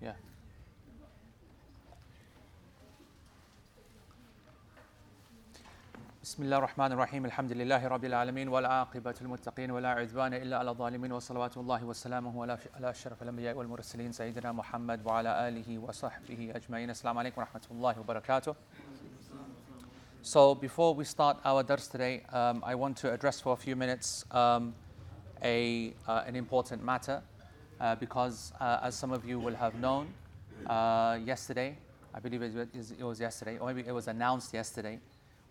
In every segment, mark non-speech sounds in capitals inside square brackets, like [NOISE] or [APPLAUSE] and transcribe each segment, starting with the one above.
Yeah. بسم الله الرحمن الرحيم الحمد لله رب العالمين والعاقبة للمتقين ولا عدوان إلا على الظالمين وصلوات الله وسلامه على أشرف الأنبياء والمرسلين سيدنا محمد وعلى آله وصحبه أجمعين السلام عليكم ورحمة الله وبركاته So before we start our dars today, um, I want to address for a few minutes um, a, uh, an important matter uh, because uh, as some of you will have known, uh, yesterday, I believe it was, yesterday, or maybe it was announced yesterday,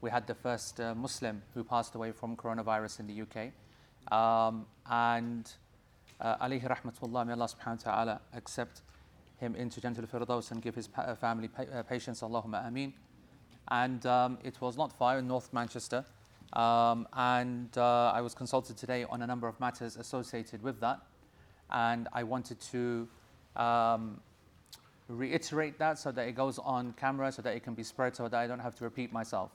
we had the first uh, Muslim who passed away from coronavirus in the UK. Um, and uh, rahmatullah, may Allah subhanahu wa ta'ala accept him into Jannatul Firdaus and give his pa- family pa- uh, patience, Allahumma ameen. And um, it was not far in North Manchester. Um, and uh, I was consulted today on a number of matters associated with that. And I wanted to um, reiterate that so that it goes on camera, so that it can be spread, so that I don't have to repeat myself.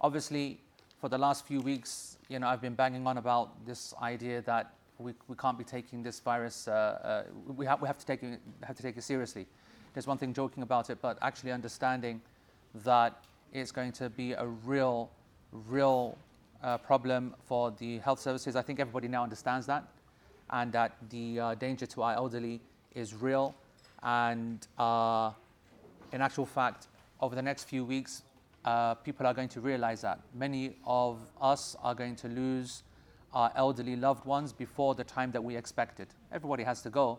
Obviously, for the last few weeks, you know, I've been banging on about this idea that we, we can't be taking this virus, uh, uh, we, have, we have, to take it, have to take it seriously. There's one thing joking about it, but actually understanding that it's going to be a real, real uh, problem for the health services. I think everybody now understands that, and that the uh, danger to our elderly is real. And uh, in actual fact, over the next few weeks, uh, people are going to realize that. Many of us are going to lose our elderly loved ones before the time that we expected. Everybody has to go,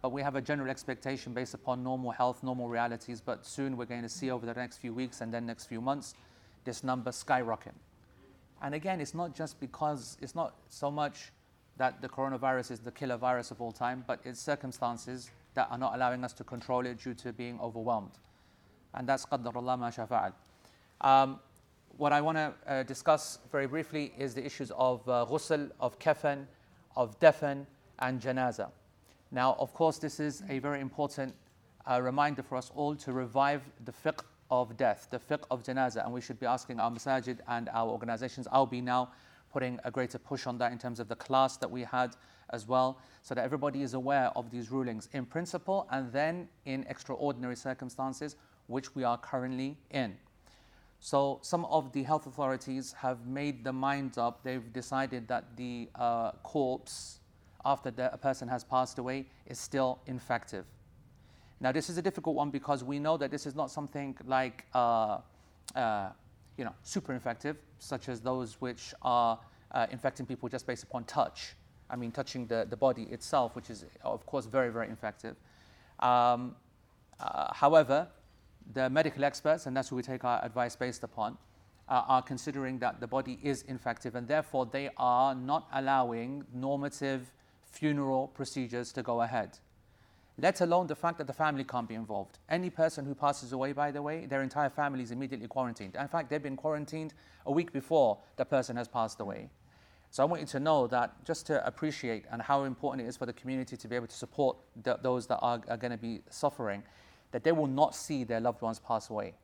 but we have a general expectation based upon normal health, normal realities. But soon we're going to see over the next few weeks and then next few months this number skyrocket. And again, it's not just because it's not so much that the coronavirus is the killer virus of all time, but it's circumstances that are not allowing us to control it due to being overwhelmed. And that's qaddarullah ma shafa'al. Um, what I want to uh, discuss very briefly is the issues of uh, ghusl, of kafan, of defan, and janaza. Now, of course, this is a very important uh, reminder for us all to revive the fiqh of death, the fiqh of janaza, and we should be asking our masajid and our organizations, I'll be now, putting a greater push on that in terms of the class that we had as well, so that everybody is aware of these rulings in principle and then in extraordinary circumstances, which we are currently in. So some of the health authorities have made the minds up. They've decided that the uh, corpse, after the, a person has passed away, is still infective. Now this is a difficult one because we know that this is not something like uh, uh, you know super infective, such as those which are uh, infecting people just based upon touch. I mean, touching the, the body itself, which is of course very very infective. Um, uh, however, the medical experts, and that's who we take our advice based upon, uh, are considering that the body is infective and therefore they are not allowing normative funeral procedures to go ahead. Let alone the fact that the family can't be involved. Any person who passes away, by the way, their entire family is immediately quarantined. In fact, they've been quarantined a week before the person has passed away. So I want you to know that just to appreciate and how important it is for the community to be able to support those that are, are going to be suffering that they will not see their loved ones pass away.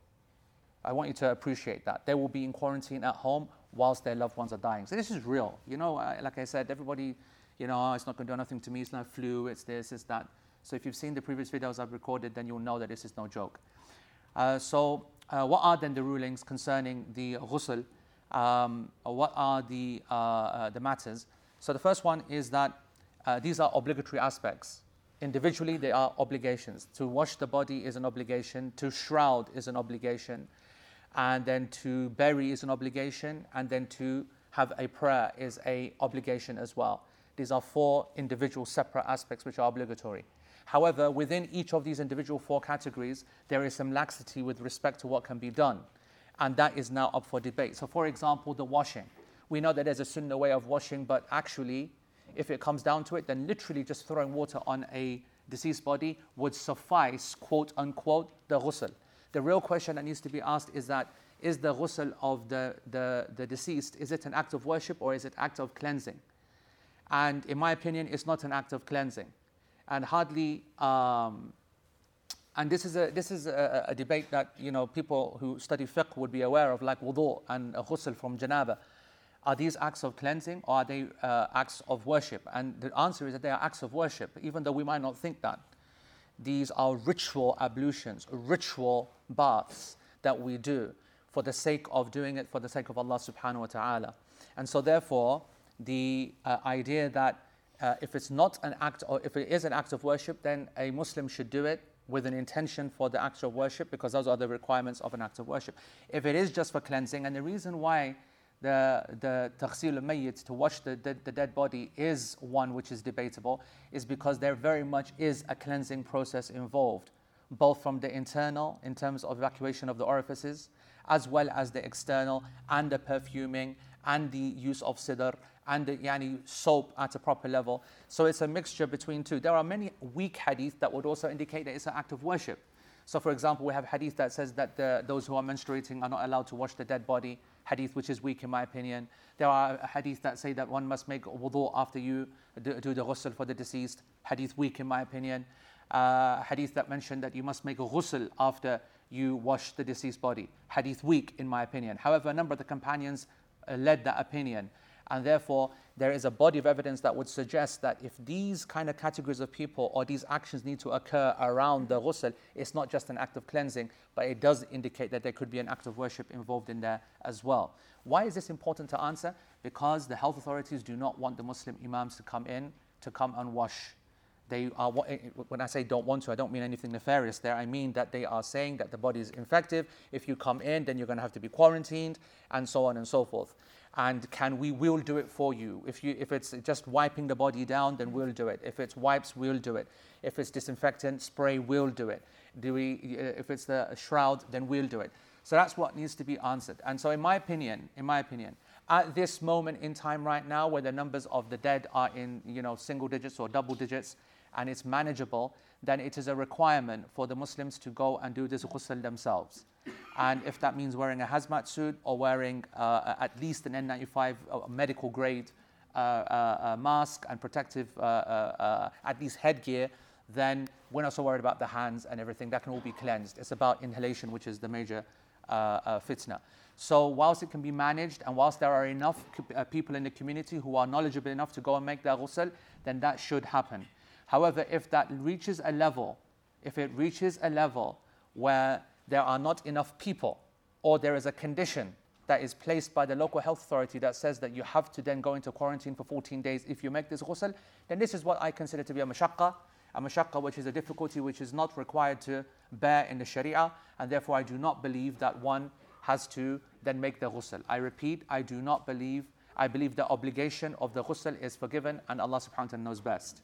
I want you to appreciate that. They will be in quarantine at home whilst their loved ones are dying. So this is real. You know, like I said, everybody, you know, oh, it's not going to do nothing to me. It's not flu. It's this. It's that. So if you've seen the previous videos I've recorded, then you'll know that this is no joke. Uh, so uh, what are then the rulings concerning the ghusl? Um, what are the, uh, uh the matters? So the first one is that uh, these are obligatory aspects. Individually, they are obligations. To wash the body is an obligation, to shroud is an obligation, and then to bury is an obligation, and then to have a prayer is a obligation as well. These are four individual separate aspects which are obligatory. However, within each of these individual four categories, there is some laxity with respect to what can be done. And that is now up for debate. So, for example, the washing. We know that there's a sunnah way of washing, but actually, if it comes down to it, then literally just throwing water on a deceased body would suffice, quote unquote, the ghusl. The real question that needs to be asked is that is the ghusl of the, the, the deceased, is it an act of worship or is it act of cleansing? And in my opinion, it's not an act of cleansing. And hardly, um, and this is, a, this is a, a, debate that you know, people who study fiqh would be aware of, like wudu and ghusl from janaba. Are these acts of cleansing or are they uh, acts of worship? And the answer is that they are acts of worship, even though we might not think that. these are ritual ablutions, ritual baths that we do for the sake of doing it for the sake of Allah subhanahu wa ta'ala. And so, therefore, the uh, idea that uh, if it's not an act or if it is an act of worship, then a Muslim should do it with an intention for the act of worship because those are the requirements of an act of worship. If it is just for cleansing, and the reason why the, the taghsil al-mayyit, to wash the, the, the, dead body, is one which is debatable, is because there very much is a cleansing process involved, both from the internal, in terms of evacuation of the orifices, as well as the external, and the perfuming, and the use of sidr, and the yani, soap at a proper level. So it's a mixture between two. There are many weak hadith that would also indicate that it's an act of worship. So, for example, we have hadith that says that the, those who are menstruating are not allowed to wash the dead body, hadith which is weak in my opinion. There are hadith that say that one must make wudu after you do, do the ghusl for the deceased, hadith weak in my opinion. Uh, hadith that mention that you must make a ghusl after you wash the deceased body, hadith weak in my opinion. However, a number of the companions uh, led that opinion. And therefore, there is a body of evidence that would suggest that if these kind of categories of people or these actions need to occur around the ghusl, it's not just an act of cleansing, but it does indicate that there could be an act of worship involved in there as well. Why is this important to answer? Because the health authorities do not want the Muslim imams to come in to come and wash they are eh, eh, when I say don't want to, I don't mean anything nefarious there. I mean that they are saying that the body is infective. If you come in, then you're going to have to be quarantined, and so on and so forth and can we will do it for you. If you if it's just wiping the body down then we'll do it. If it's wipes we'll do it. If it's disinfectant spray we'll do it. Do we uh, if it's the shroud then we'll do it. So that's what needs to be answered. And so in my opinion in my opinion at this moment in time right now where the numbers of the dead are in you know single digits or double digits and it's manageable then it is a requirement for the muslims to go and do this ghusl themselves and if that means wearing a hazmat suit or wearing uh, at least an N95 uh, medical grade uh, uh, mask and protective, uh, at least headgear, then we're not so worried about the hands and everything. That can all be cleansed. It's about inhalation, which is the major fitna. So, whilst it can be managed, and whilst there are enough people in the community who are knowledgeable enough to go and make their ghusl, then that should happen. However, if that reaches a level, if it reaches a level where there are not enough people, or there is a condition that is placed by the local health authority that says that you have to then go into quarantine for 14 days if you make this ghusl, then this is what I consider to be a mashaqqa, a mashaqqa which is a difficulty which is not required to bear in the sharia, and therefore I do not believe that one has to then make the ghusl. I repeat, I do not believe, I believe the obligation of the ghusl is forgiven and Allah subhanahu wa ta'ala knows best.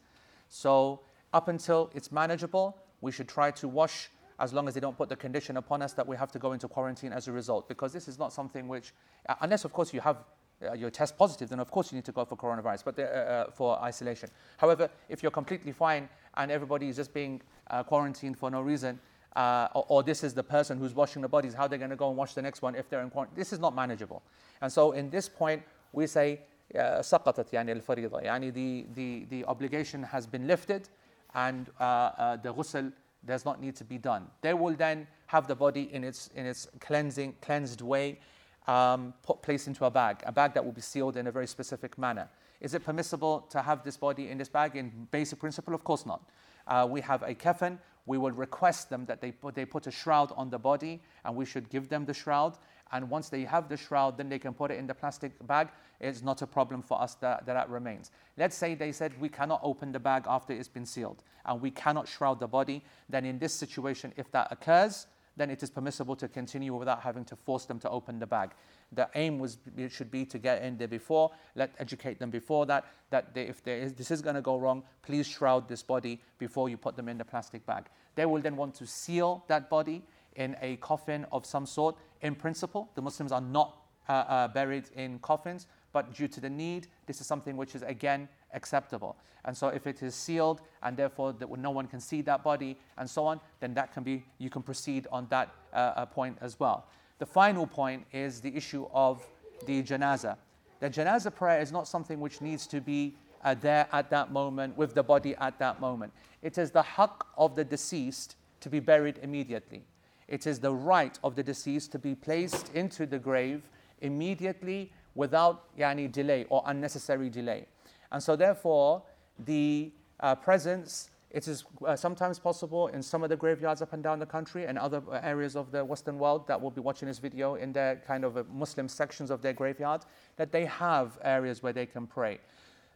So up until it's manageable, we should try to wash as long as they don't put the condition upon us that we have to go into quarantine as a result. Because this is not something which, uh, unless of course you have uh, your test positive, then of course you need to go for coronavirus, but uh, uh, for isolation. However, if you're completely fine and everybody is just being uh, quarantined for no reason, uh, or, or, this is the person who's washing the bodies, how they're going to go and wash the next one if they're in quarantine. This is not manageable. And so in this point, we say, سقطت يعني الفريضة يعني the, the, the obligation has been lifted and the ghusl does not need to be done. They will then have the body in its, in its cleansing, cleansed way, um, put, placed into a bag, a bag that will be sealed in a very specific manner. Is it permissible to have this body in this bag in basic principle? Of course not. Uh, we have a kafan. We will request them that they put, they put a shroud on the body, and we should give them the shroud. And once they have the shroud, then they can put it in the plastic bag. It's not a problem for us that, that, remains. Let's say they said we cannot open the bag after it's been sealed and we cannot shroud the body. Then, in this situation, if that occurs, then it is permissible to continue without having to force them to open the bag. The aim was it should be to get in there before, let educate them before that, that they, if there is, this is going to go wrong, please shroud this body before you put them in the plastic bag. They will then want to seal that body in a coffin of some sort. In principle, the Muslims are not uh, uh, buried in coffins, but due to the need, this is something which is again acceptable. And so, if it is sealed and therefore that no one can see that body and so on, then that can be you can proceed on that uh, uh point as well. The final point is the issue of the janaza. The janaza prayer is not something which needs to be uh, there at that moment with the body at that moment. It is the haqq of the deceased to be buried immediately. It is the right of the deceased to be placed into the grave immediately without yani, delay or unnecessary delay. And so, therefore, the uh, presence It is uh, sometimes possible in some of the graveyards up and down the country and other areas of the Western world that will be watching this video in their kind of Muslim sections of their graveyard that they have areas where they can pray.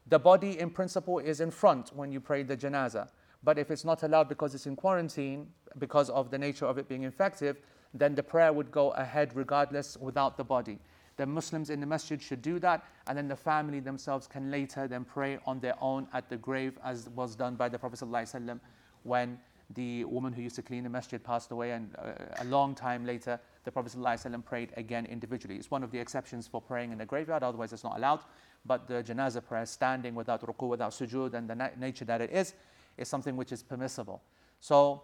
The body, in principle, is in front when you pray the janazah. But if it's not allowed because it's in quarantine, because of the nature of it being infective, then the prayer would go ahead regardless without the body. The Muslims in the masjid should do that, and then the family themselves can later then pray on their own at the grave, as was done by the Prophet ﷺ when the woman who used to clean the masjid passed away, and uh, a long time later, the Prophet ﷺ prayed again individually. It's one of the exceptions for praying in the graveyard, otherwise, it's not allowed. But the janazah prayer, standing without ruku, without sujood, and the na- nature that it is, is something which is permissible. So,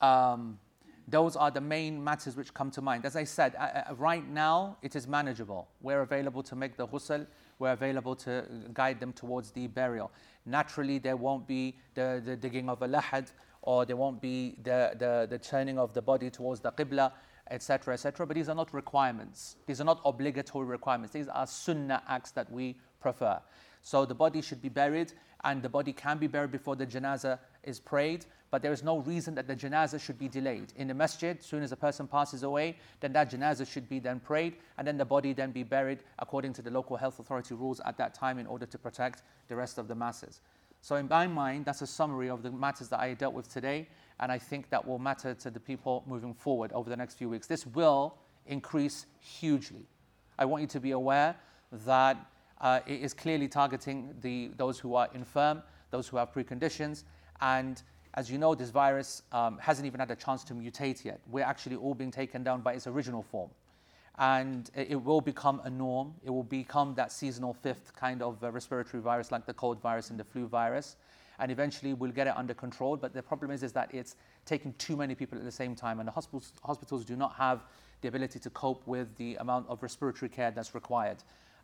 um, those are the main matters which come to mind. As I said, right now it is manageable. We're available to make the ghusl, we're available to guide them towards the burial. Naturally, there won't be the, the digging of a lahad, or there won't be the, the, the turning of the body towards the qibla, etc., etc. But these are not requirements. These are not obligatory requirements. These are sunnah acts that we prefer. So the body should be buried, and the body can be buried before the janazah is prayed but there is no reason that the janazah should be delayed. In the masjid, as soon as a person passes away, then that janazah should be then prayed, and then the body then be buried according to the local health authority rules at that time in order to protect the rest of the masses. So, in my mind, that's a summary of the matters that I dealt with today, and I think that will matter to the people moving forward over the next few weeks. This will increase hugely. I want you to be aware that uh, it is clearly targeting the, those who are infirm, those who have preconditions, and as you know, this virus um, hasn't even had a chance to mutate yet. We're actually all being taken down by its original form. And it will become a norm. It will become that seasonal fifth kind of uh, respiratory virus, like the cold virus and the flu virus. And eventually we'll get it under control. But the problem is, is that it's taking too many people at the same time. And the hospitals, hospitals do not have the ability to cope with the amount of respiratory care that's required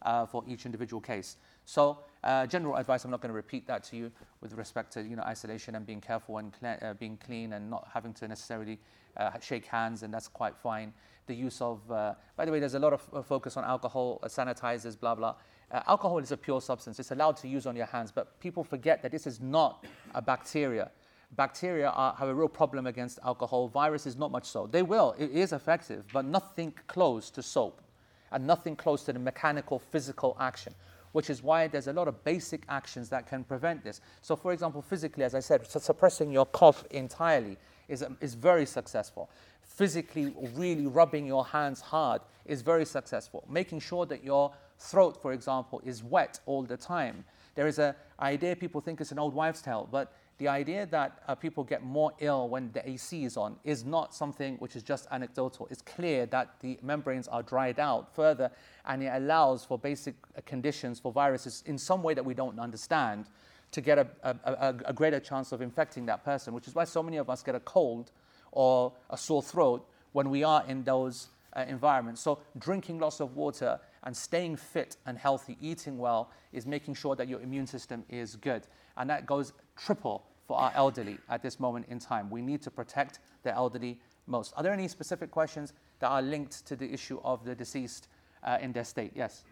uh, for each individual case. So, uh, general advice, I'm not going to repeat that to you with respect to you know, isolation and being careful and uh, being clean and not having to necessarily uh, shake hands, and that's quite fine. The use of, uh, by the way, there's a lot of uh, focus on alcohol, sanitizers, blah, blah. alcohol is a pure substance, it's allowed to use on your hands, but people forget that this is not a bacteria bacteria are, have a real problem against alcohol. Viruses, not much so. They will, it is effective, but nothing close to soap and nothing close to the mechanical, physical action which is why there's a lot of basic actions that can prevent this. So, for example, physically, as I said, suppressing your cough entirely is, um, is very successful. Physically, really rubbing your hands hard is very successful. Making sure that your throat, for example, is wet all the time. There is an idea people think it's an old wives' tale, but the idea that uh, people get more ill when the AC is on is not something which is just anecdotal. It's clear that the membranes are dried out further and it allows for basic uh, conditions for viruses in some way that we don't understand to get a, a, a, a greater chance of infecting that person, which is why so many of us get a cold or a sore throat when we are in those uh, environments. So, drinking lots of water and staying fit and healthy, eating well, is making sure that your immune system is good. And that goes triple for our elderly at this moment in time. We need to protect the elderly most. Are there any specific questions that are linked to the issue of the deceased uh, in their state? Yes.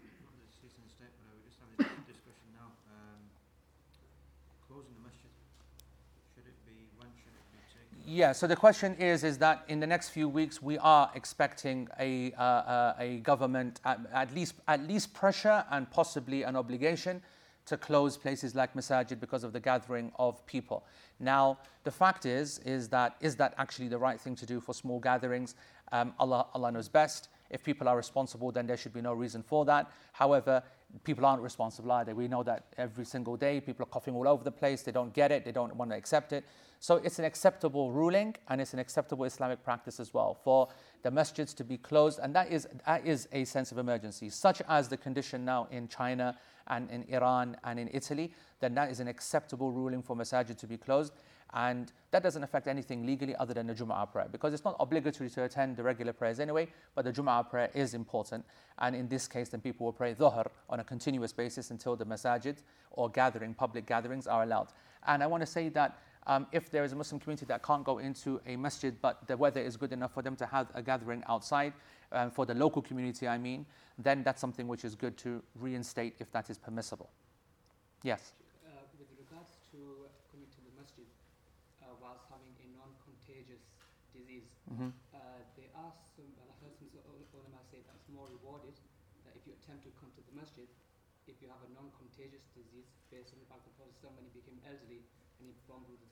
Yeah, so the question is, is that in the next few weeks we are expecting a, uh, uh, a government, at, at, least, at least pressure and possibly an obligation to close places like masajid because of the gathering of people. Now, the fact is, is that is that actually the right thing to do for small gatherings? Um, Allah, Allah knows best. If people are responsible, then there should be no reason for that. However, people aren't responsible either. We know that every single day people are coughing all over the place. They don't get it. They don't want to accept it. So it's an acceptable ruling and it's an acceptable Islamic practice as well for the masjids to be closed. And that is, that is a sense of emergency, such as the condition now in China and in Iran and in Italy, then that is an acceptable ruling for masajid to be closed. And that doesn't affect anything legally other than the Jum'ah prayer because it's not obligatory to attend the regular prayers anyway, but the Jum'ah prayer is important. And in this case, then people will pray Dhuhr on a continuous basis until the masajid or gathering, public gatherings are allowed. And I want to say that um, if there is a Muslim community that can't go into a masjid, but the weather is good enough for them to have a gathering outside, um, for the local community, I mean, then that's something which is good to reinstate if that is permissible. Yes? Uh, with regards to coming to the masjid, whilst having a non-contagious disease. Mhm. Uh, they asked some, and I heard some ulama say that it's more rewarded that if you attempt to come to the masjid, if you have a non-contagious disease, based on the fact that Prophet Sallallahu when he became elderly he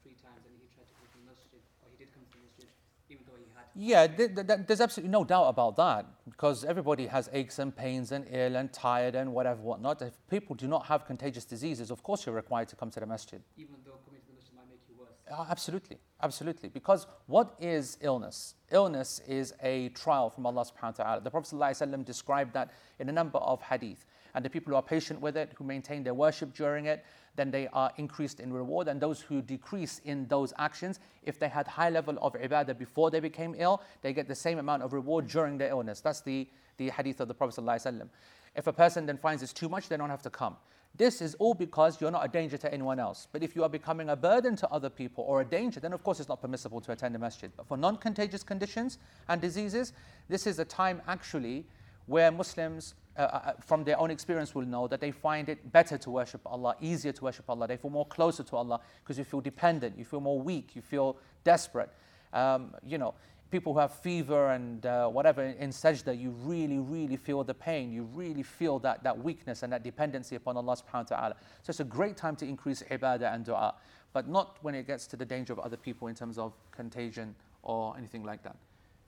three times and he tried to come the masjid, or he did come the masjid, even though he had. Yeah, th- th- th- there's absolutely no doubt about that because everybody has aches and pains and ill and tired and whatever, whatnot. If people do not have contagious diseases, of course you're required to come to the masjid. Even though coming to the masjid might make you worse. Uh, Absolutely, absolutely. Because what is illness? Illness is a trial from Allah subhanahu wa ta'ala. The Prophet ﷺ described that in a number of hadith. And the people who are patient with it, who maintain their worship during it, then they are increased in reward. And those who decrease in those actions, if they had high level of ibadah before they became ill, they get the same amount of reward during their illness. That's the, the hadith of the Prophet ﷺ. If a person then finds it's too much, they don't have to come. This is all because you're not a danger to anyone else. But if you are becoming a burden to other people or a danger, then of course it's not permissible to attend the masjid. But for non contagious conditions and diseases, this is a time actually where Muslims, uh, uh, from their own experience, will know that they find it better to worship Allah, easier to worship Allah. They feel more closer to Allah because you feel dependent, you feel more weak, you feel desperate. Um, you know, people who have fever and uh, whatever in sajda, you really, really feel the pain. You really feel that, that weakness and that dependency upon Allah subhanahu wa ta'ala. So it's a great time to increase ibadah and dua, but not when it gets to the danger of other people in terms of contagion or anything like that.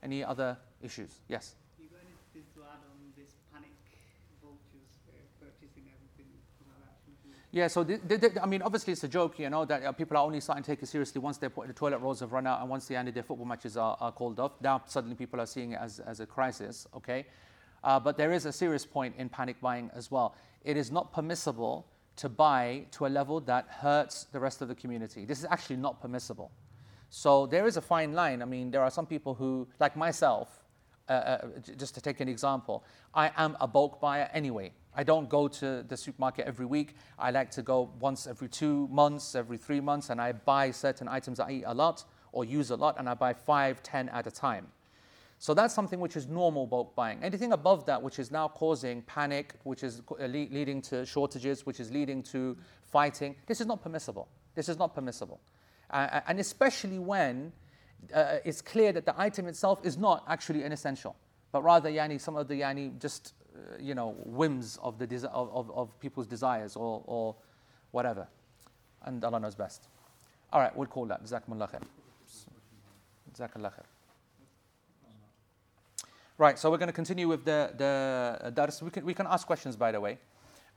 Any other issues? Yes. You got anything to add on this panic vultures uh, purchasing everything you know, that should be- Yeah, so I mean, obviously it's a joke, you know, that uh, people are only starting to take it seriously once the toilet rolls have run out and once the end of their football matches are, are called off. Now suddenly people are seeing it as, as a crisis, okay? Uh, but there is a serious point in panic buying as well. It is not permissible to buy to a level that hurts the rest of the community. This is actually not permissible. So there is a fine line. I mean, there are some people who, like myself, uh, uh, just to take an example, I am a bulk buyer anyway. I don't go to the supermarket every week. I like to go once every two months, every three months, and I buy certain items I eat a lot or use a lot, and I buy five, ten at a time. So that's something which is normal bulk buying. Anything above that, which is now causing panic, which is uh, le- leading to shortages, which is leading to fighting, this is not permissible. This is not permissible. Uh, and especially when uh, it's clear that the item itself is not actually an essential, but rather yani, some of the yani, just you know whims of the desi- of, of, of people's desires or, or whatever. And Allah knows best. All right, we'll call that. Jazakumullah khair. Jazakallah khair. Right, so we're going to continue with the, the uh, dars. We can, we can ask questions, by the way.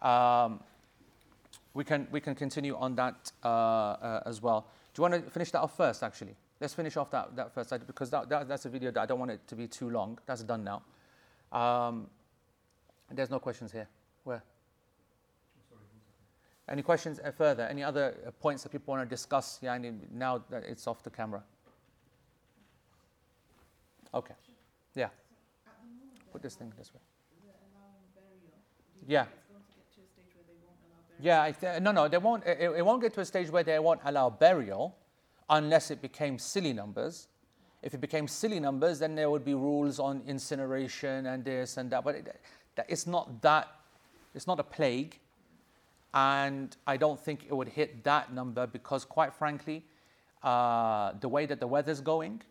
Um, we, can, we can continue on that uh, uh, as well. Do you want to finish that off first, actually? Let's finish off that, that first, because that, that, that's a video that I don't want it to be too long. That's done now. Um, there's no questions here. Where? Any questions uh, further? Any other uh, points that people want to discuss yeah, now that it's off the camera? Okay. Yeah. Put this thing this way. Yeah. Yeah, th- no, no, they won't. It, it won't get to a stage where they won't allow burial, unless it became silly numbers. If it became silly numbers, then there would be rules on incineration and this and that. But it, that, it's not that. It's not a plague, and I don't think it would hit that number because, quite frankly, uh, the way that the weather's going,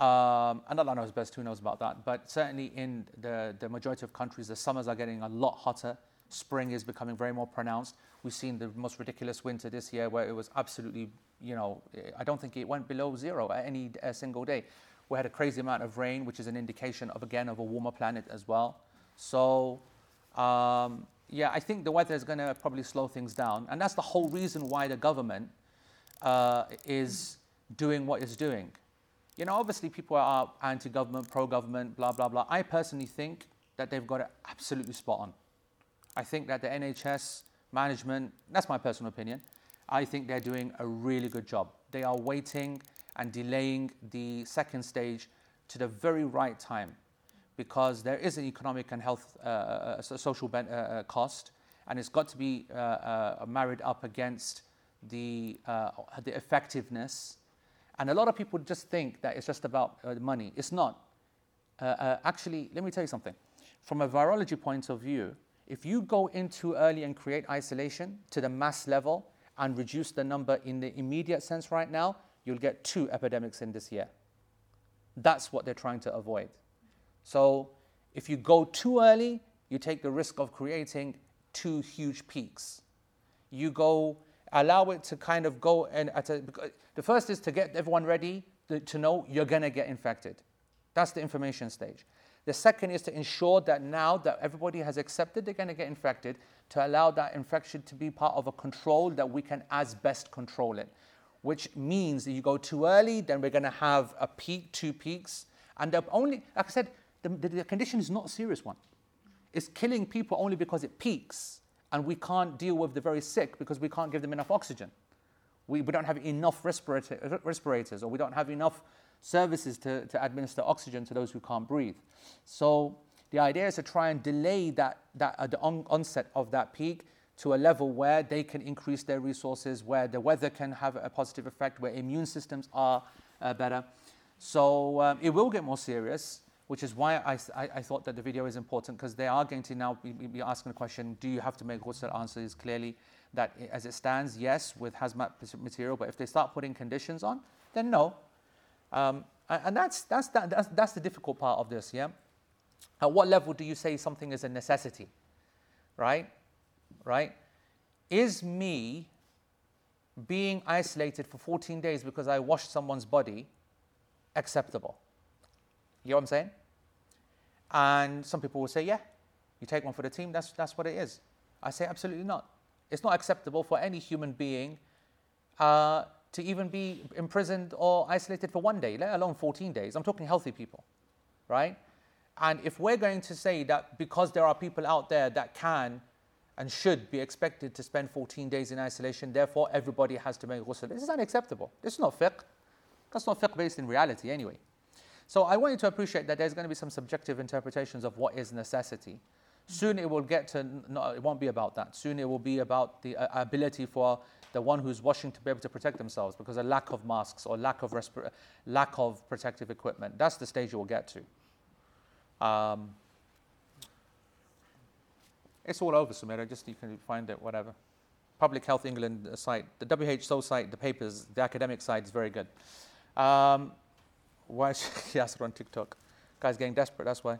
um, and Allah knows best, who knows about that. But certainly in the, the majority of countries, the summers are getting a lot hotter. Spring is becoming very more pronounced. We've seen the most ridiculous winter this year where it was absolutely, you know, I don't think it went below zero at any uh, single day. We had a crazy amount of rain, which is an indication of, again, of a warmer planet as well. So, um, yeah, I think the weather is going to probably slow things down. And that's the whole reason why the government uh, is doing what it's doing. You know, obviously people are anti government, pro government, blah, blah, blah. I personally think that they've got it absolutely spot on. I think that the NHS management, that's my personal opinion, I think they're doing a really good job. They are waiting and delaying the second stage to the very right time because there is an economic and health uh, uh, social ben- uh, uh, cost, and it's got to be uh, married up against the, the effectiveness. And a lot of people just think that it's just about money. It's not. Actually, let me tell you something. From a virology point of view, if you go in too early and create isolation to the mass level and reduce the number in the immediate sense right now, you'll get two epidemics in this year. That's what they're trying to avoid. So if you go too early, you take the risk of creating two huge peaks. You go, allow it to kind of go and at a, the first is to get everyone ready to, to know you're going to get infected. That's the information stage. The second is to ensure that now that everybody has accepted they're going to get infected, to allow that infection to be part of a control that we can as best control it. Which means that you go too early, then we're going to have a peak, two peaks. And only, like I said, the, the, condition is not a serious one. It's killing people only because it peaks, and we can't deal with the very sick because we can't give them enough oxygen. We, we don't have enough respirator, respirators, or we don't have enough services to, to administer oxygen to those who can't breathe. So the idea is to try and delay that, that uh, the on, onset of that peak to a level where they can increase their resources, where the weather can have a positive effect, where immune systems are uh, better. So um, it will get more serious, which is why I, I, I thought that the video is important because they are going to now be, be asking the question do you have to make ghusl? Answer is clearly that as it stands, yes, with hazmat material, but if they start putting conditions on, then no. Um, and that's, that's, that, that's, that's the difficult part of this, yeah? At what level do you say something is a necessity? Right? Right? Is me being isolated for 14 days because I washed someone's body acceptable? You know what I'm saying? And some people will say, yeah, you take one for the team, that's, that's what it is. I say, absolutely not. It's not acceptable for any human being uh, to even be imprisoned or isolated for one day, let alone 14 days. I'm talking healthy people, right? And if we're going to say that because there are people out there that can and should be expected to spend 14 days in isolation, therefore everybody has to make ghusl, this is unacceptable. This is not fiqh. That's not fiqh based in reality anyway. So I want you to appreciate that there's going to be some subjective interpretations of what is necessity. Soon it will get to, no, it won't be about that. Soon it will be about the uh, ability for the one who's washing to be able to protect themselves because of lack of masks or lack of, respir- lack of protective equipment. That's the stage you will get to. Um, it's all over, Samira. Just you can find it, whatever. Public Health England site, the WHO site, the papers, the academic side is very good. Um, why is [LAUGHS] Yasser on TikTok? Guy's getting desperate, that's why.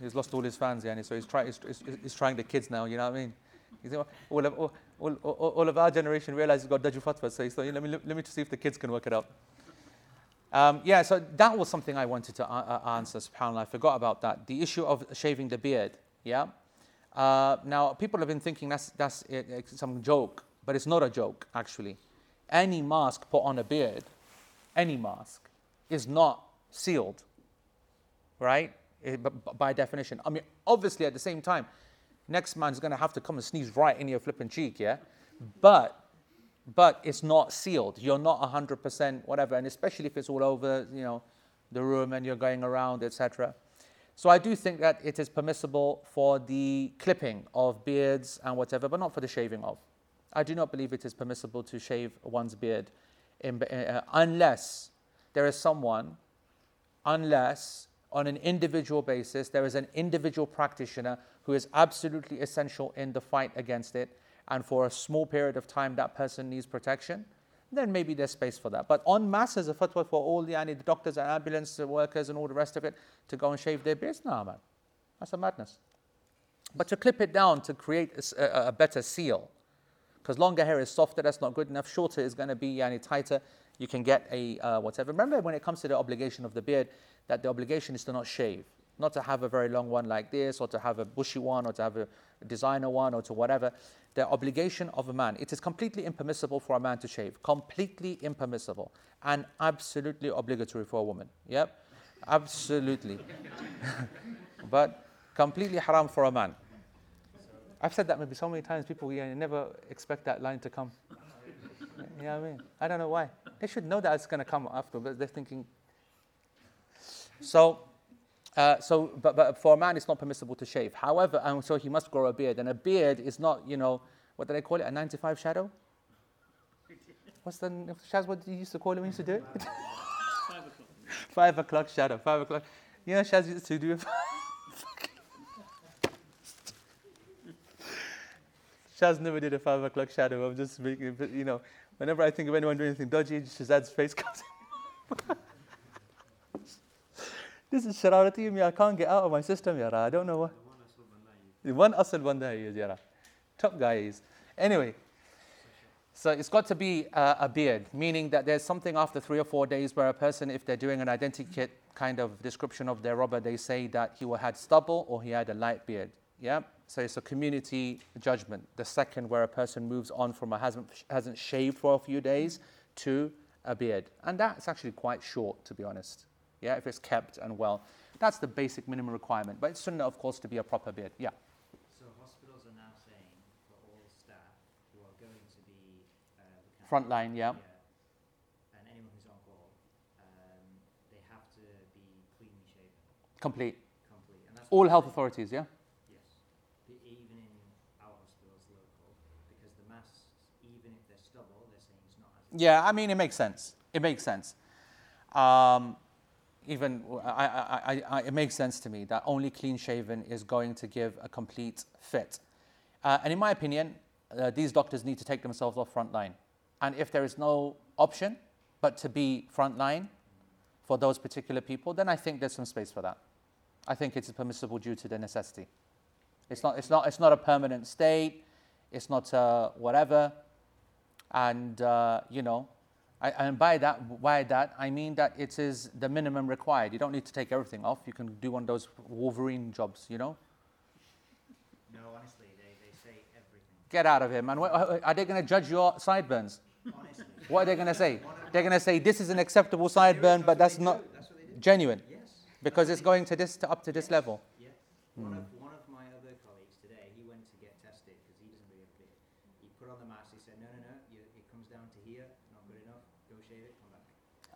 He's lost all his fans, Yani, so he's, try, he's, he's, he's trying the kids now, you know what I mean? He's, all, of, all, all, all, of our generation realized he's got Daju Fatwa, so he thought, let me, let me see if the kids can work it out. Um, yeah, so that was something I wanted to answer, subhanAllah. I forgot about that. The issue of shaving the beard, yeah? Uh, now, people have been thinking that's, that's it, it's some joke, but it's not a joke, actually. Any mask put on a beard, any mask, is not sealed, right? It, by definition. I mean, obviously, at the same time, next man's going to have to come and sneeze right in your flipping cheek, yeah? But but it's not sealed. You're not 100% whatever, and especially if it's all over, you know, the room and you're going around, etc. So I do think that it is permissible for the clipping of beards and whatever, but not for the shaving of. I do not believe it is permissible to shave one's beard in, uh, unless there is someone, unless on an individual basis there is an individual practitioner who is absolutely essential in the fight against it, and for a small period of time that person needs protection, then maybe there's space for that. But on mass as a fatwa for all the, the doctors and ambulance workers and all the rest of it to go and shave their beards, no man. That's a madness. But to clip it down to create a, a better seal, because longer hair is softer, that's not good enough. Shorter is going to be yani, tighter. You can get a uh, whatever. Remember when it comes to the obligation of the beard, that the obligation is to not shave not to have a very long one like this, or to have a bushy one, or to have a designer one, or to whatever. The obligation of a man. It is completely impermissible for a man to shave. Completely impermissible. And absolutely obligatory for a woman. Yep. Absolutely. [LAUGHS] but completely haram for a man. I've said that maybe so many times, people yeah, never expect that line to come. [LAUGHS] you know what I mean? I don't know why. They should know that it's going to come after, but they're thinking. So, uh, so, but, but for a man, it's not permissible to shave. However, and so he must grow a beard. And a beard is not, you know, what do they call it? A 95 shadow? What's the, Shaz, what you used to call it when you used to do it? Five o'clock. [LAUGHS] five o'clock shadow, five o'clock. You know, Shaz used to do it. [LAUGHS] Shaz never did a five o'clock shadow. I'm just making, you know, Whenever I think of anyone doing anything dodgy, [LAUGHS] Shazad's face comes in. [LAUGHS] this is Shararati, me. I can't get out of my system, Yara. I don't know what. The one asal banda hai is Yara. Top guy is. Anyway, so it's got to be uh, a beard, meaning that there's something after three or four days where a person, if they're doing an identikit kind of description of their robber, they say that he had stubble or he had a light beard. Yeah? So it's a community judgment. The second, where a person moves on from a hasn't, hasn't shaved for a few days to a beard. And that's actually quite short, to be honest. Yeah, if it's kept and well. That's the basic minimum requirement. But it's sunnah, of course, to be a proper beard. Yeah. So hospitals are now saying for all staff who are going to be uh, Frontline, yeah. and anyone who's on call, um, they have to be cleanly shaven, Complete. complete. And that's All health authorities, yeah? Yes, The- even in our hospitals local, because the masks, even if they're stubble, they're saying it's not as. Yeah, I mean, it makes sense. It makes sense. Um, even I, I, I, it makes sense to me that only clean shaven is going to give a complete fit. Uh, and in my opinion, uh, these doctors need to take themselves off front line. And if there is no option but to be front line for those particular people, then I think there's some space for that. I think it's permissible due to the necessity. It's not, it's not, it's not a permanent state. It's not uh, whatever. And, uh, you know, I, and by that, by that, I mean that it is the minimum required. You don't need to take everything off. You can do one of those Wolverine jobs, you know? No, honestly, they, they say everything. Get out of here, man. Are they going to judge your sideburns? Honestly. What are they going to say? They're going to say this is an acceptable sideburn, but that's not That's what they do. genuine Yes. because it's going to this to up to this level. Yeah. One, of, one of my other colleagues today, he went to get tested because he doesn't really have a beard. He put on the mask, he said, no, no, no, you, it comes down to here, not good enough, go shave it, come back.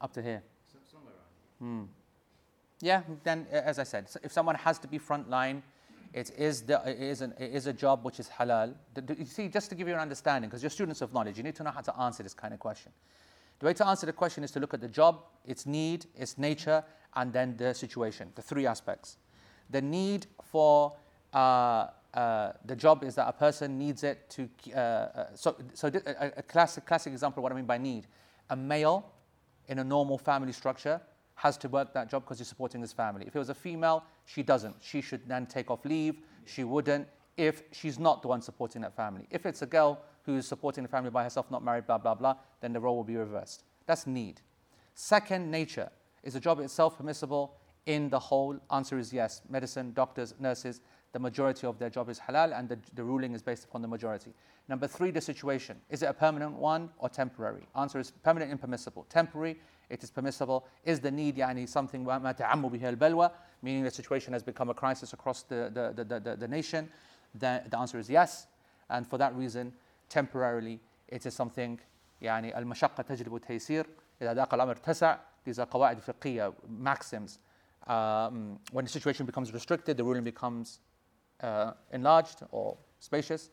Up to here. So, somewhere around here. Yeah, then uh, as I said, if someone has to be frontline, it is, the, it, is an, it is a job which is halal. You see, just to give you an understanding, because you're students of knowledge, you need to know how to answer this kind of question. The way to answer the question is to look at the job, its need, its nature, and then the situation, the three aspects. The need for uh, uh, the job is that a person needs it to. Uh, uh, so, so a, a classic, classic example of what I mean by need. A male in a normal family structure has to work that job because he's supporting his family. If it was a female, she doesn't. She should then take off leave. She wouldn't if she's not the one supporting that family. If it's a girl who's supporting the family by herself, not married, blah, blah, blah, then the role will be reversed. That's need. Second, nature. Is the job itself permissible in the whole? Answer is yes. Medicine, doctors, nurses, the majority of their job is halal and the, the ruling is based upon the majority. Number three, the situation. Is it a permanent one or temporary? Answer is permanent impermissible. Temporary, it is permissible. Is the need يعني something ما تعم به البلوى, meaning the situation has become a crisis across the, the, the, the, the nation? The, the answer is yes. And for that reason, temporarily, it is something يعني المشقة تجلب التيسير إذا ضاق الأمر اتسع These are قواعد فقهية, maxims. Um, when the situation becomes restricted, the ruling becomes uh, enlarged or spacious,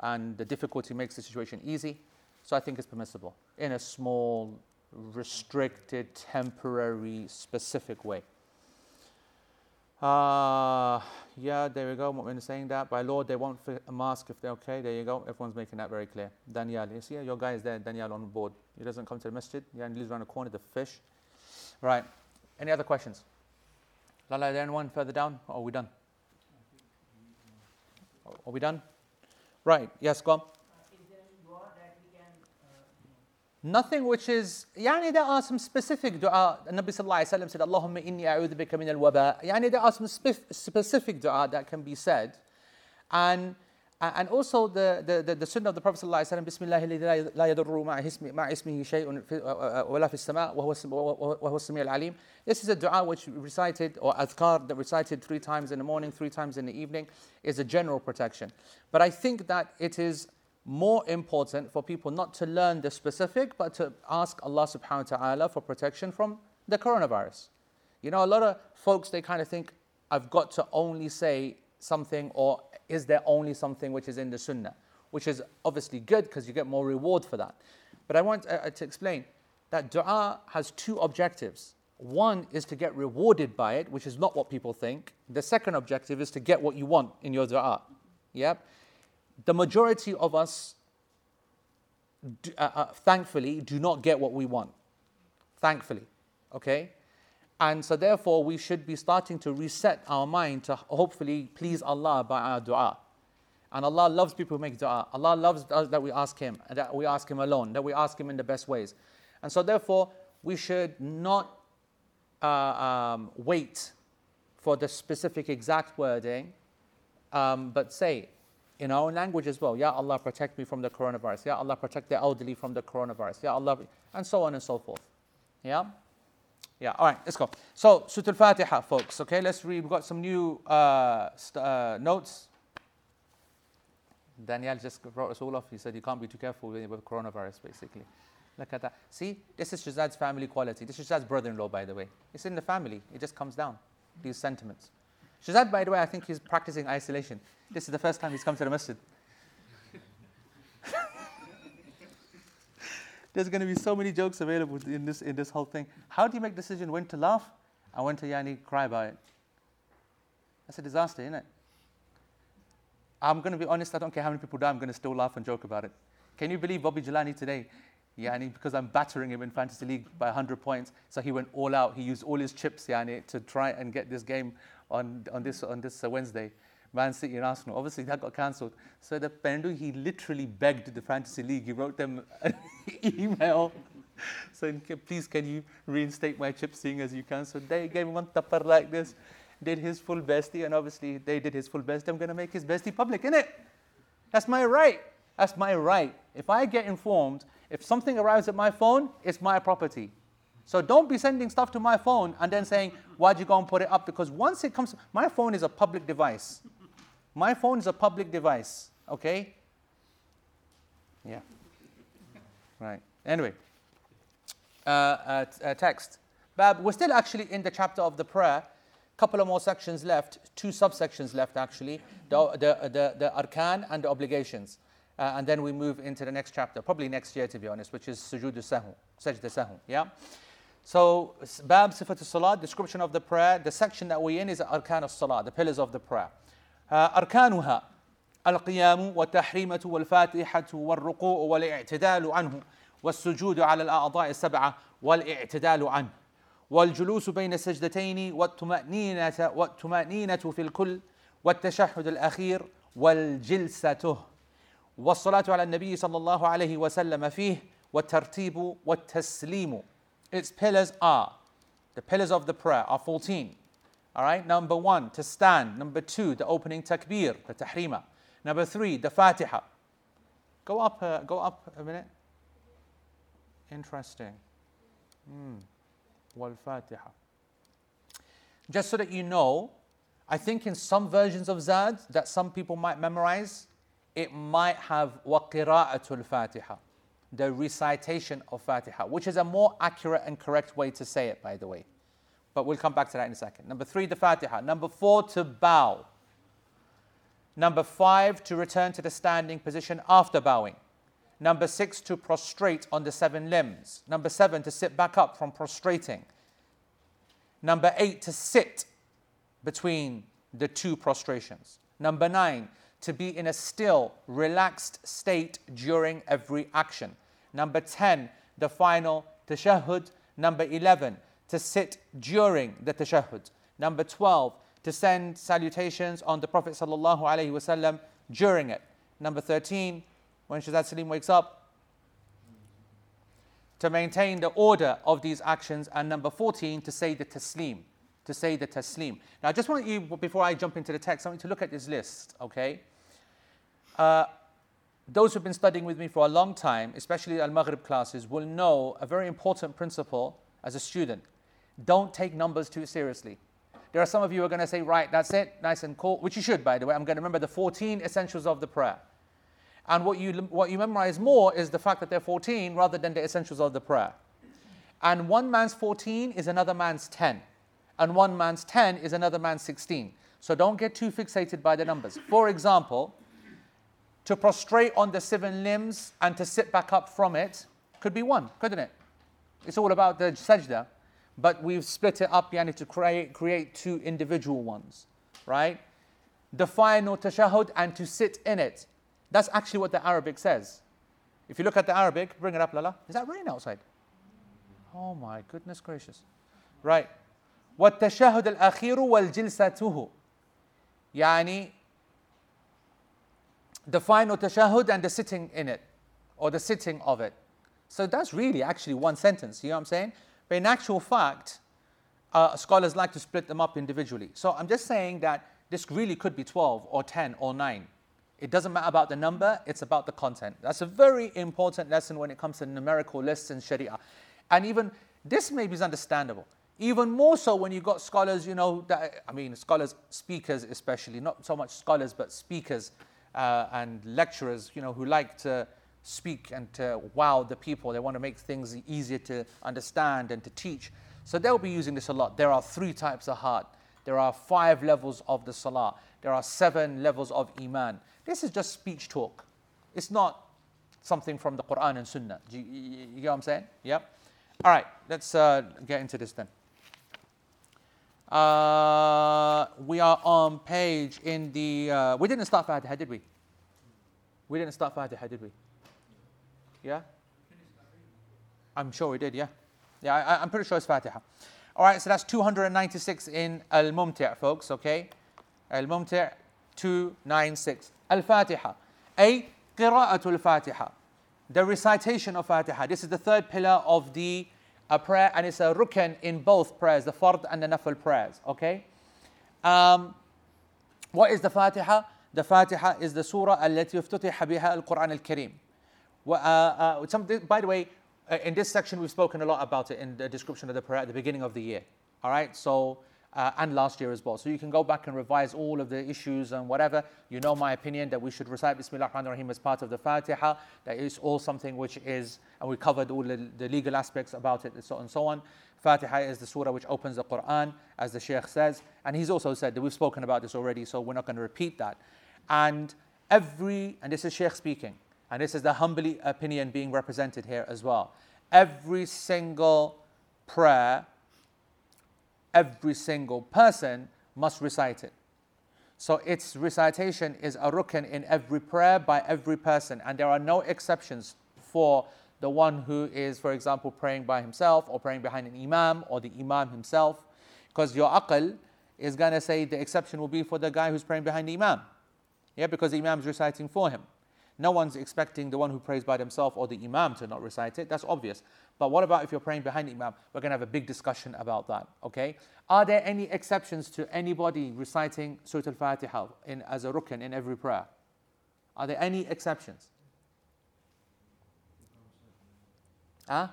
and the difficulty makes the situation easy. So I think it's permissible in a small, restricted, temporary, specific way. Uh, yeah, there we go. Is saying that. By law, they won't fit a mask if they're okay. There you go. Everyone's making that very clear. Daniel, you see your guy is there, Daniel on board. He doesn't come to the masjid. Yeah, and he lives around the corner, the fish. Right. Any other questions? Lala, is there anyone further down? Or are we done? Are we done? Right. Yes, go on. Nothing which is يعني there are some specific dua Nabi sallallahu alaihi wasallam said Allahumma inni a'udhu bika min al-waba يعني there are some spef- specific dua that can be said and and also the, the, the, the sunnah of the Prophet sallallahu alaihi wasallam Bismillah الذي لا يضر مع اسمه مع اسمه شيء في- ولا في السماء وهو السم- وهو السميع العليم This is a dua which recited or adhkar that recited three times in the morning, three times in the evening is a general protection. But I think that it is more important for people not to learn the specific, but to ask Allah subhanahu wa ta'ala for protection from the coronavirus. You know, a lot of folks, they kind of think, I've got to only say something, or is there only something which is in the sunnah? Which is obviously good because you get more reward for that. But I want uh, to explain that dua has two objectives. One is to get rewarded by it, which is not what people think. The second objective is to get what you want in your dua. Yep the majority of us uh, uh, thankfully, do not get what we want. Thankfully. Okay? And so, therefore, we should be starting to reset our mind to hopefully please Allah by our dua. And Allah loves people who make dua. Allah loves us that we ask Him, that we ask Him alone, that we ask Him in the best ways. And so, therefore, we should not uh, um, wait for the specific exact wording, um, but say in our own language as well, Ya Allah, protect me from the coronavirus. Ya Allah, protect the elderly from the coronavirus. Ya Allah, and so on and so forth. Yeah? Yeah, all right, let's go. So, Al Fatiha, folks, okay, let's read. We've got some new uh, st- uh, notes. Daniel just wrote us all off. He said, You can't be too careful with, with coronavirus, basically. Look at that. See, this is Shazad's family quality. This is Shazad's brother in law, by the way. It's in the family, it just comes down, these sentiments. Shazad, by the way, I think he's practicing isolation. This is the first time he's come to the masjid. There's going to be so many jokes available in this, in this whole thing. How do you make decision when to laugh and when to yani, cry about it? That's a disaster, isn't it? I'm going to be honest, I don't care how many people die, I'm going to still laugh and joke about it. Can you believe Bobby Jelani today? Yani, because I'm battering him in Fantasy League by 100 points, so he went all out. He used all his chips yani, to try and get this game on, on this, on this uh, Wednesday. And Arsenal. Obviously, that got cancelled. So the Pendu, he literally begged the Fantasy League. He wrote them an [LAUGHS] email saying, please can you reinstate my chip seeing as you can. So they gave him one tapper like this, did his full bestie, and obviously they did his full best. I'm going to make his bestie public, innit? That's my right. That's my right. If I get informed, if something arrives at my phone, it's my property. So don't be sending stuff to my phone and then saying, why'd you go and put it up? Because once it comes, my phone is a public device. My phone is a public device, okay? Yeah. Right. Anyway, uh, uh, uh, text. Bab, we're still actually in the chapter of the prayer. Couple of more sections left, two subsections left actually, the, the, the, the arkan and the obligations. Uh, and then we move into the next chapter, probably next year to be honest, which is sujood sahu, sajda sahu, yeah? So, Bab Sifat al-Salat, description of the prayer. The section that we're in is Arkan al-Salat, the pillars of the prayer. Uh, أركانها. القيام والتحريمة والفاتحة والركوع والاعتدال عنه والسجود على الأعضاء السبعة والاعتدال عنه. والجلوس بين السجدتين والطمأنينة والطمأنينة في الكل والتشهد الأخير والجلسة. والصلاة على النبي صلى الله عليه وسلم فيه والترتيب والتسليم. Its pillars are the pillars of the prayer are 14 All right, number one, to stand. Number two, the opening takbir, the tahrima. Number three, the fatiha. Go up, uh, go up a minute. Interesting. Hmm. Wal fatiha. Just so that you know, I think in some versions of Zad that some people might memorize, it might have waqira'atul fatiha, the recitation of fatiha, which is a more accurate and correct way to say it, by the way. But we'll come back to that in a second. Number three, the Fatiha. Number four, to bow. Number five, to return to the standing position after bowing. Number six, to prostrate on the seven limbs. Number seven, to sit back up from prostrating. Number eight, to sit between the two prostrations. Number nine, to be in a still, relaxed state during every action. Number 10, the final tashahhud. Number 11, to sit during the tashahhud. Number 12, to send salutations on the Prophet sallallahu during it. Number 13, when Shazad Salim wakes up, to maintain the order of these actions. And number 14, to say the taslim. To say the taslim. Now, I just want you, before I jump into the text, I want you to look at this list, okay? Uh, those who've been studying with me for a long time, especially Al Maghrib classes, will know a very important principle as a student. Don't take numbers too seriously. There are some of you who are going to say, right, that's it, nice and cool, which you should, by the way. I'm going to remember the 14 essentials of the prayer. And what you, what you memorize more is the fact that they're 14 rather than the essentials of the prayer. And one man's 14 is another man's 10. And one man's 10 is another man's 16. So don't get too fixated by the numbers. For example, to prostrate on the seven limbs and to sit back up from it could be one, couldn't it? It's all about the sajda, but we've split it up yani, to create, create two individual ones, right? The final tashahhud and to sit in it. That's actually what the Arabic says. If you look at the Arabic, bring it up, Lala. Is that rain outside? Oh my goodness gracious. Right. والتشهد الأخير والجلسته يعني the final tashahud and the sitting in it or the sitting of it. So that's really actually one sentence, you know what I'm saying? But in actual fact, uh, scholars like to split them up individually. So I'm just saying that this really could be 12 or 10 or 9. It doesn't matter about the number, it's about the content. That's a very important lesson when it comes to numerical lists in Sharia. And even this maybe is understandable. Even more so when you've got scholars, you know, that, I mean, scholars, speakers especially, not so much scholars, but speakers uh, and lecturers, you know, who like to speak and to wow the people. They want to make things easier to understand and to teach. So they'll be using this a lot. There are three types of heart. There are five levels of the salah. There are seven levels of iman. This is just speech talk. It's not something from the Quran and Sunnah. Do you, you, you get what I'm saying? Yep. All right, let's uh, get into this then. Uh, we are on page in the. Uh, we didn't start Fatiha, did we? We didn't start Fatiha, did we? Yeah? I'm sure we did, yeah. Yeah, I, I'm pretty sure it's Fatiha. All right, so that's 296 in Al Mumti', folks, okay? Al Mumti' 296. Al Fatiha. A Qira'atul Fatiha. The recitation of Fatiha. This is the third pillar of the uh, prayer, and it's a rukn in both prayers, the fard and the nafil prayers, okay? Um, what is the Fatiha? The Fatiha is the surah التي افتتح بها القرآن الكريم. Uh, uh, some, by the way, uh, in this section we've spoken a lot about it in the description of the prayer at the beginning of the year. All right, so uh, and last year as well. So you can go back and revise all of the issues and whatever. You know my opinion that we should recite Bismillah ar-Rahman ar-Rahim as part of the Fatiha. That is all something which is, and we covered all the, the legal aspects about it and so, on and so on. Fatiha is the surah which opens the Quran, as the Shaykh says. And he's also said that we've spoken about this already, so we're not going to repeat that. And every, and this is Shaykh speaking, and this is the Hanbali opinion being represented here as well. Every single prayer every single person must recite it. So its recitation is a rukn in every prayer by every person, and there are no exceptions for the one who is, for example, praying by himself or praying behind an imam or the imam himself, because your aql is going to say the exception will be for the guy who's praying behind the imam. Yeah, because the imam is reciting for him. No one's expecting the one who prays by themselves or the imam to not recite it. That's obvious. But what about if you're praying behind the imam? We're going to have a big discussion about that. Okay? Are there any exceptions to anybody reciting Surah Al-Fatiha in, as a rukn in every prayer? Are there any exceptions? Huh?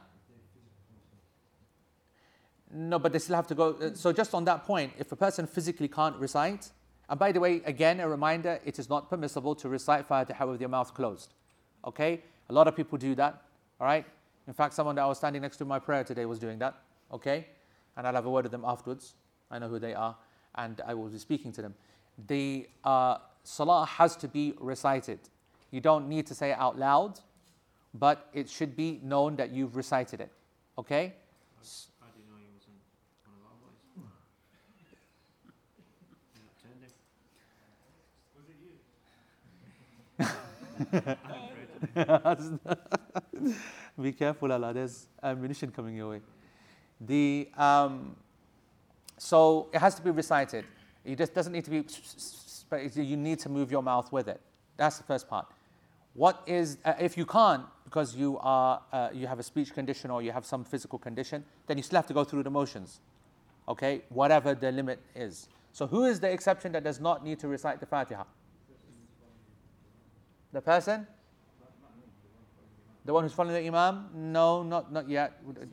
No, but they still have to go. So, just on that point, if a person physically can't recite, and by the way, again, a reminder it is not permissible to recite Fatiha with your mouth closed. Okay? A lot of people do that. All right? In fact, someone that I was standing next to in my prayer today was doing that. Okay? And I'll have a word with them afterwards. I know who they are. And I will be speaking to them. The uh, salah has to be recited. You don't need to say it out loud, but it should be known that you've recited it. Okay? How do you know he wasn't one of our boys? You're not turned him. [LAUGHS] Be careful, Allah. There's ammunition coming your way. The um, so it has to be recited. It just doesn't need to be, you need to move your mouth with it. That's the first part. What is uh, if you can't because you are uh, you have a speech condition or you have some physical condition, then you still have to go through the motions. Okay, whatever the limit is. So who is the exception that does not need to recite the Fatiha? The person? The one who's following the Imam? No, not, not yet. Who uh, imam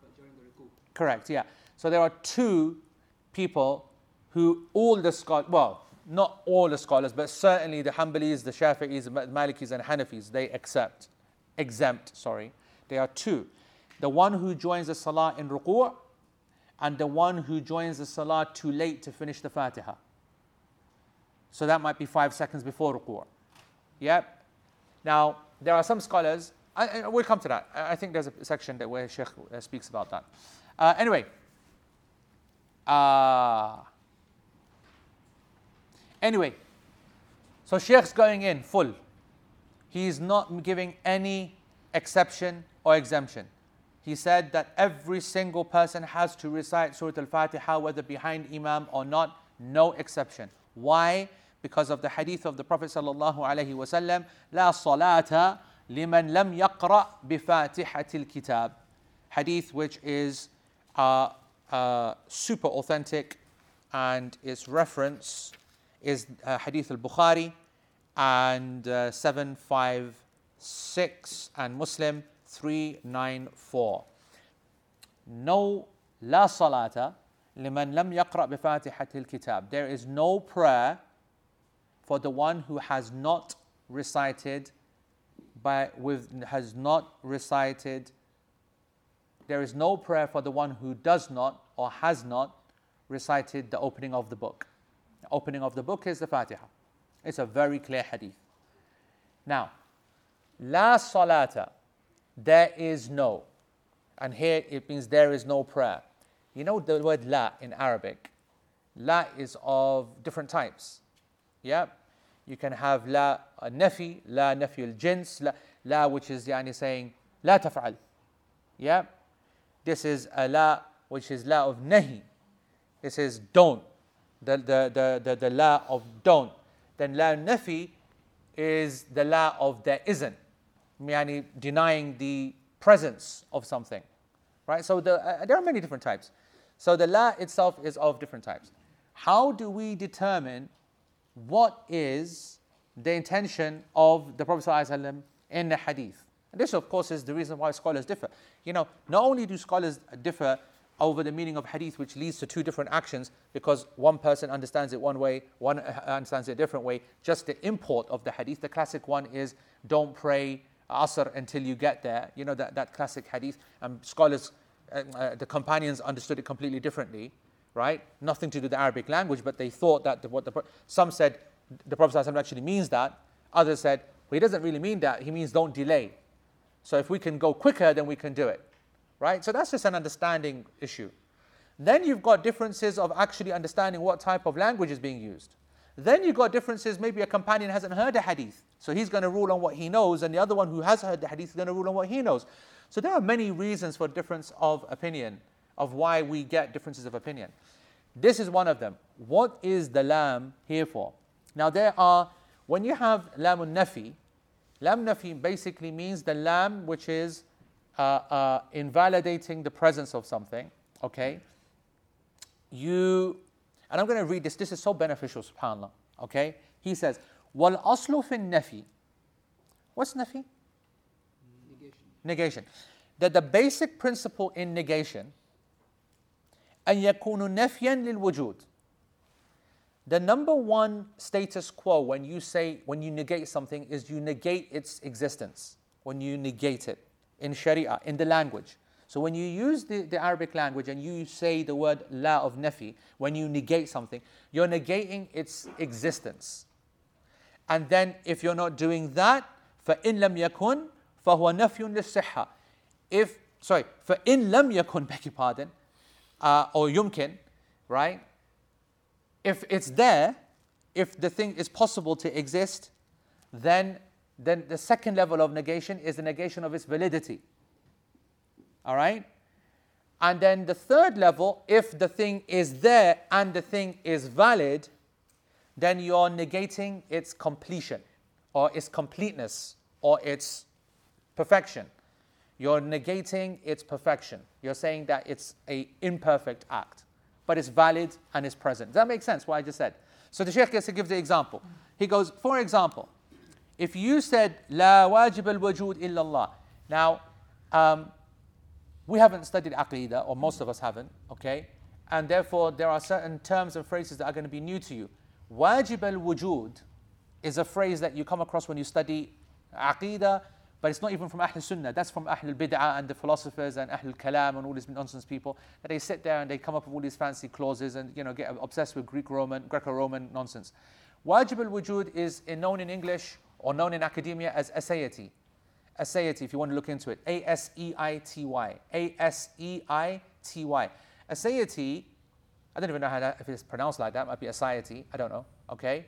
but during the ruku. Correct, yeah. So there are two people who all the scholars, well, not all the scholars, but certainly the Hanbalis, the Shafi'is, the Malikis, and Hanafis, they accept, exempt, sorry. There are two. The one who joins the Salah in ruku' and the one who joins the Salah too late to finish the Fatiha. So that might be five seconds before ruku'. Yep. Now, there are some scholars, I, I- we'll come to that. I I think there's a section that where Sheikh uh, speaks about that. Uh, anyway, uh, anyway, so Sheikh's going in full. he is not giving any exception or exemption. He said that every single person has to recite Surah Al Fatiha, whether behind Imam or not, no exception. Why? Because of the hadith of the Prophet sallallahu alaihi wasallam, لا صلاة لمن لم يقرأ بفاتحة الكتاب. Hadith which is uh, uh, super authentic and its reference is uh, Hadith al-Bukhari and uh, 756 and Muslim 394. No لا صلاة لمن لم يقرأ بفاتحة الكتاب. There is no prayer for the one who has not recited by with has not recited there is no prayer for the one who does not or has not recited the opening of the book. The opening of the book is the Fatiha. It's a very clear hadith. Now, La salata, there is no. And here it means there is no prayer. You know the word la in Arabic? La is of different types. Yeah? You can have la nafi, la nafi al jins, la, la which is yani saying la taf'al. Yeah? This is a la which is la of nahi. This is don't. The, the, the, the, the la of don't. Then la nafi is the la of there isn't. Yani denying the presence of something. Right? So the, uh, there are many different types. So the la itself is of different types. How do we determine what is the intention of the Prophet ﷺ in the hadith? And this, of course, is the reason why scholars differ. You know, not only do scholars differ over the meaning of hadith, which leads to two different actions, because one person understands it one way, one uh, understands it a different way. Just the import of the hadith. The classic one is don't pray asr until you get there. You know that, that classic hadith. And scholars, uh, uh, the companions understood it completely differently, right? Nothing to do with the Arabic language, but they thought that the, what the some said the Prophet ﷺ actually means that. Others said, well, he doesn't really mean that. He means don't delay. So if we can go quicker, then we can do it right? So that's just an understanding issue. Then you've got differences of actually understanding what type of language is being used. Then you've got differences, maybe a companion hasn't heard a hadith, so he's going to rule on what he knows, and the other one who has heard the hadith is going to rule on what he knows. So there are many reasons for difference of opinion, of why we get differences of opinion. This is one of them. What is the lam here for? Now there are, when you have lamun nafi, lam nafi basically means the lam which is uh, uh, invalidating the presence of something, okay, you, and I'm going to read this, this is so beneficial, subhanAllah, okay? He says, wal aslu fin nafi. What's nafi? Negation. Negation. That the basic principle in negation, أن يكون نفيا للوجود. The number one status quo when you say, when you negate something, is you negate its existence. When you negate it in Sharia, in the language. So when you use the, the Arabic language and you say the word la of nafi, when you negate something, you're negating its existence. And then if you're not doing that, فَإِن لَمْ يَكُنْ فَهُوَ نَفْيٌ لِلصِّحَّةِ If, sorry, فَإِن لَمْ يَكُنْ, beg your pardon, uh, or yumkin, right? If it's there, if the thing is possible to exist, then then the second level of negation is the negation of its validity. All right? And then the third level, if the thing is there and the thing is valid, then you're negating its completion or its completeness or its perfection. You're negating its perfection. You're saying that it's a imperfect act, but it's valid and it's present. Does that make sense what I just said? So the Shaykh gets to give the example. He goes, for example, if you said La wajib al wajud illallah, now um, we haven't studied aqidah, or most of us haven't, okay? And therefore, there are certain terms and phrases that are going to be new to you. Wajib al wujud is a phrase that you come across when you study aqidah, but it's not even from Ahl Sunnah. That's from Ahl Bid'ah and the philosophers and Ahl Kalam and all these nonsense people. That they sit there and they come up with all these fancy clauses and you know get obsessed with Greek Roman, Greco-Roman nonsense. Wajib al wujud is known in English or known in academia as aseity. Aseity, if you want to look into it. A S E I T Y. A S E I T Y. Aseity, I don't even know how that, if it's pronounced like that, might be aseity, I don't know, okay?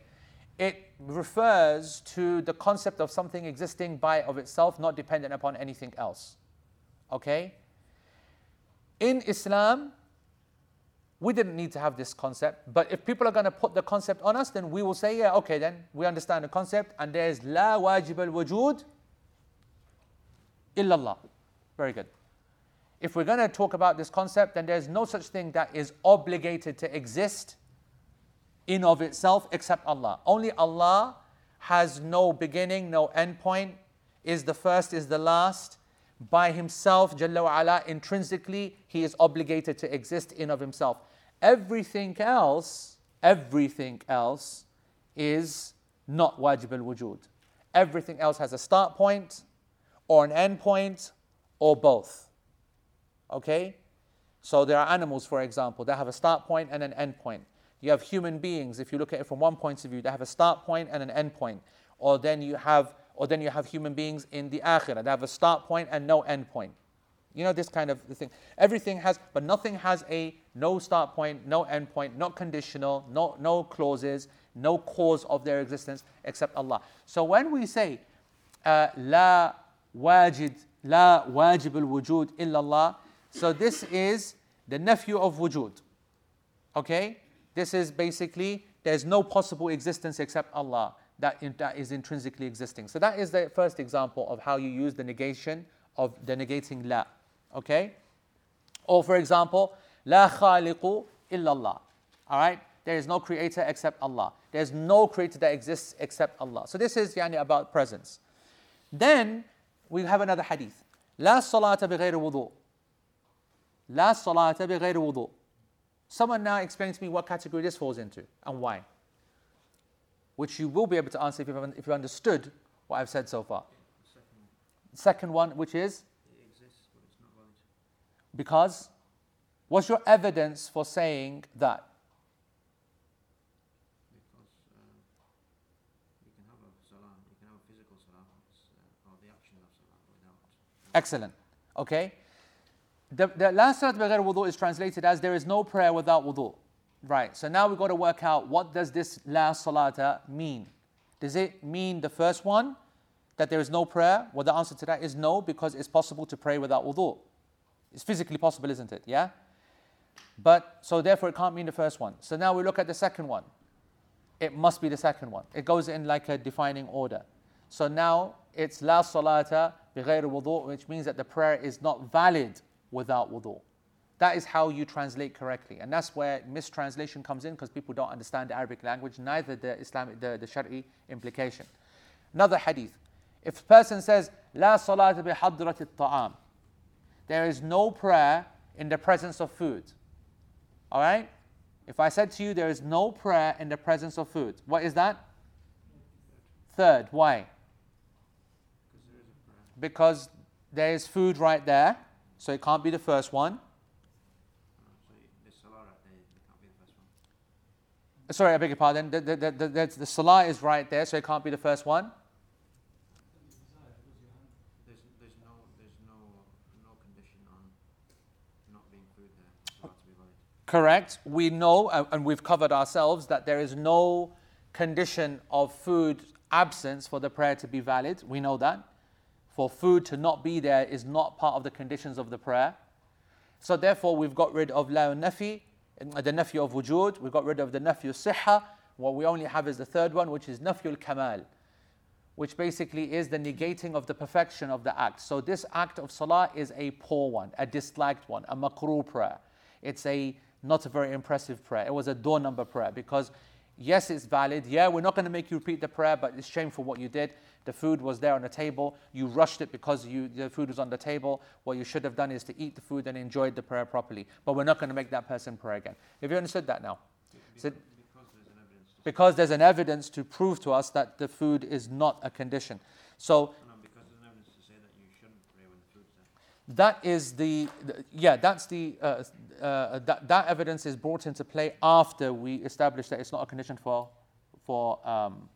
It refers to the concept of something existing by of itself, not dependent upon anything else. Okay? In Islam, we didn't need to have this concept, but if people are going to put the concept on us, then we will say, yeah, okay, then we understand the concept, and there's la wajib al wujud illallah. Very good. If we're going to talk about this concept, then there's no such thing that is obligated to exist in of itself except Allah. Only Allah has no beginning, no end point, is the first, is the last. By himself, Jalla wa ala, intrinsically, he is obligated to exist in of himself. Everything else, everything else is not wajib al wujud. Everything else has a start point or an end point or both. Okay? So there are animals, for example, that have a start point and an end point. You have human beings, if you look at it from one point of view, they have a start point and an end point. Or then you have or then you have human beings in the akhirah, they have a start point and no end point. You know this kind of thing. Everything has, but nothing has a no start point, no end point, not conditional, no no clauses, no cause of their existence except Allah. So when we say uh, la wajid la wajib al wujud illallah, so this is the nafi of wujud. Okay, this is basically, there's no possible existence except Allah that, in, that is intrinsically existing. So that is the first example of how you use the negation of the negating la. Okay? Or for example, la khaliqu illallah. All right? There is no creator except Allah. There's no creator that exists except Allah. So this is yani about presence. Then we have another hadith. La salata bighayri wudu. La salata bighayri wudu. Someone now explain to me what category this falls into and why which you will be able to answer if you've, if you understood what I've said so far. Second one, Second one, which is it exists, but it's not valid. because what's your evidence for saying that? Because uh, you can have a salah, you can have a physical salah, uh, or the action of salah. Excellent. Okay the, the La Salat Baghair Wudu is translated as there is no prayer without wudu. Right, so now we've got to work out what does this La Salata mean? Does it mean the first one, that there is no prayer? Well, the answer to that is no, because it's possible to pray without wudu. It's physically possible, isn't it? Yeah? But, so therefore it can't mean the first one. So now we look at the second one. It must be the second one. It goes in like a defining order. So now it's La Salata Bighayr Wudu, which means that the prayer is not valid without wudu. That is how you translate correctly. And that's where mistranslation comes in because people don't understand the Arabic language, neither the Islamic, the, the Shari implication. Another hadith. If a person says, La salata bi hadrati ta'am, there is no prayer in the presence of food. All right? If I said to you, there is no prayer in the presence of food, what is that? Third. Why? Because there is food right there, so it can't be the first one. Sorry, I beg your pardon. The, the, the, the, the, salah is right there, so it can't be the first one. Correct. We know, uh, and we've covered ourselves, that there is no condition of food absence for the prayer to be valid. We know that. For food to not be there is not part of the conditions of the prayer. So therefore, we've got rid of la nafi, the nafi of wujud. We've got rid of the nafi of siha. What we only have is the third one, which is nafi al kamal, which basically is the negating of the perfection of the act. So this act of salah is a poor one, a disliked one, a makruh prayer. It's a not a very impressive prayer. It was a door number prayer because yes, it's valid. Yeah, we're not going to make you repeat the prayer, but it's shameful what you did. The food was there on the table. You rushed it because you, the food was on the table. What you should have done is to eat the food and enjoyed the prayer properly. But we're not going to make that person pray again. Have you understood that now? Because, So- because there's an evidence to Because there's an evidence to prove to us that the food is not a condition. So No, no, because there's an evidence to say that you shouldn't pray when the food's there. That is the, yeah that's the uh, uh, that, that evidence is brought into play after we establish that it's not a condition for for um,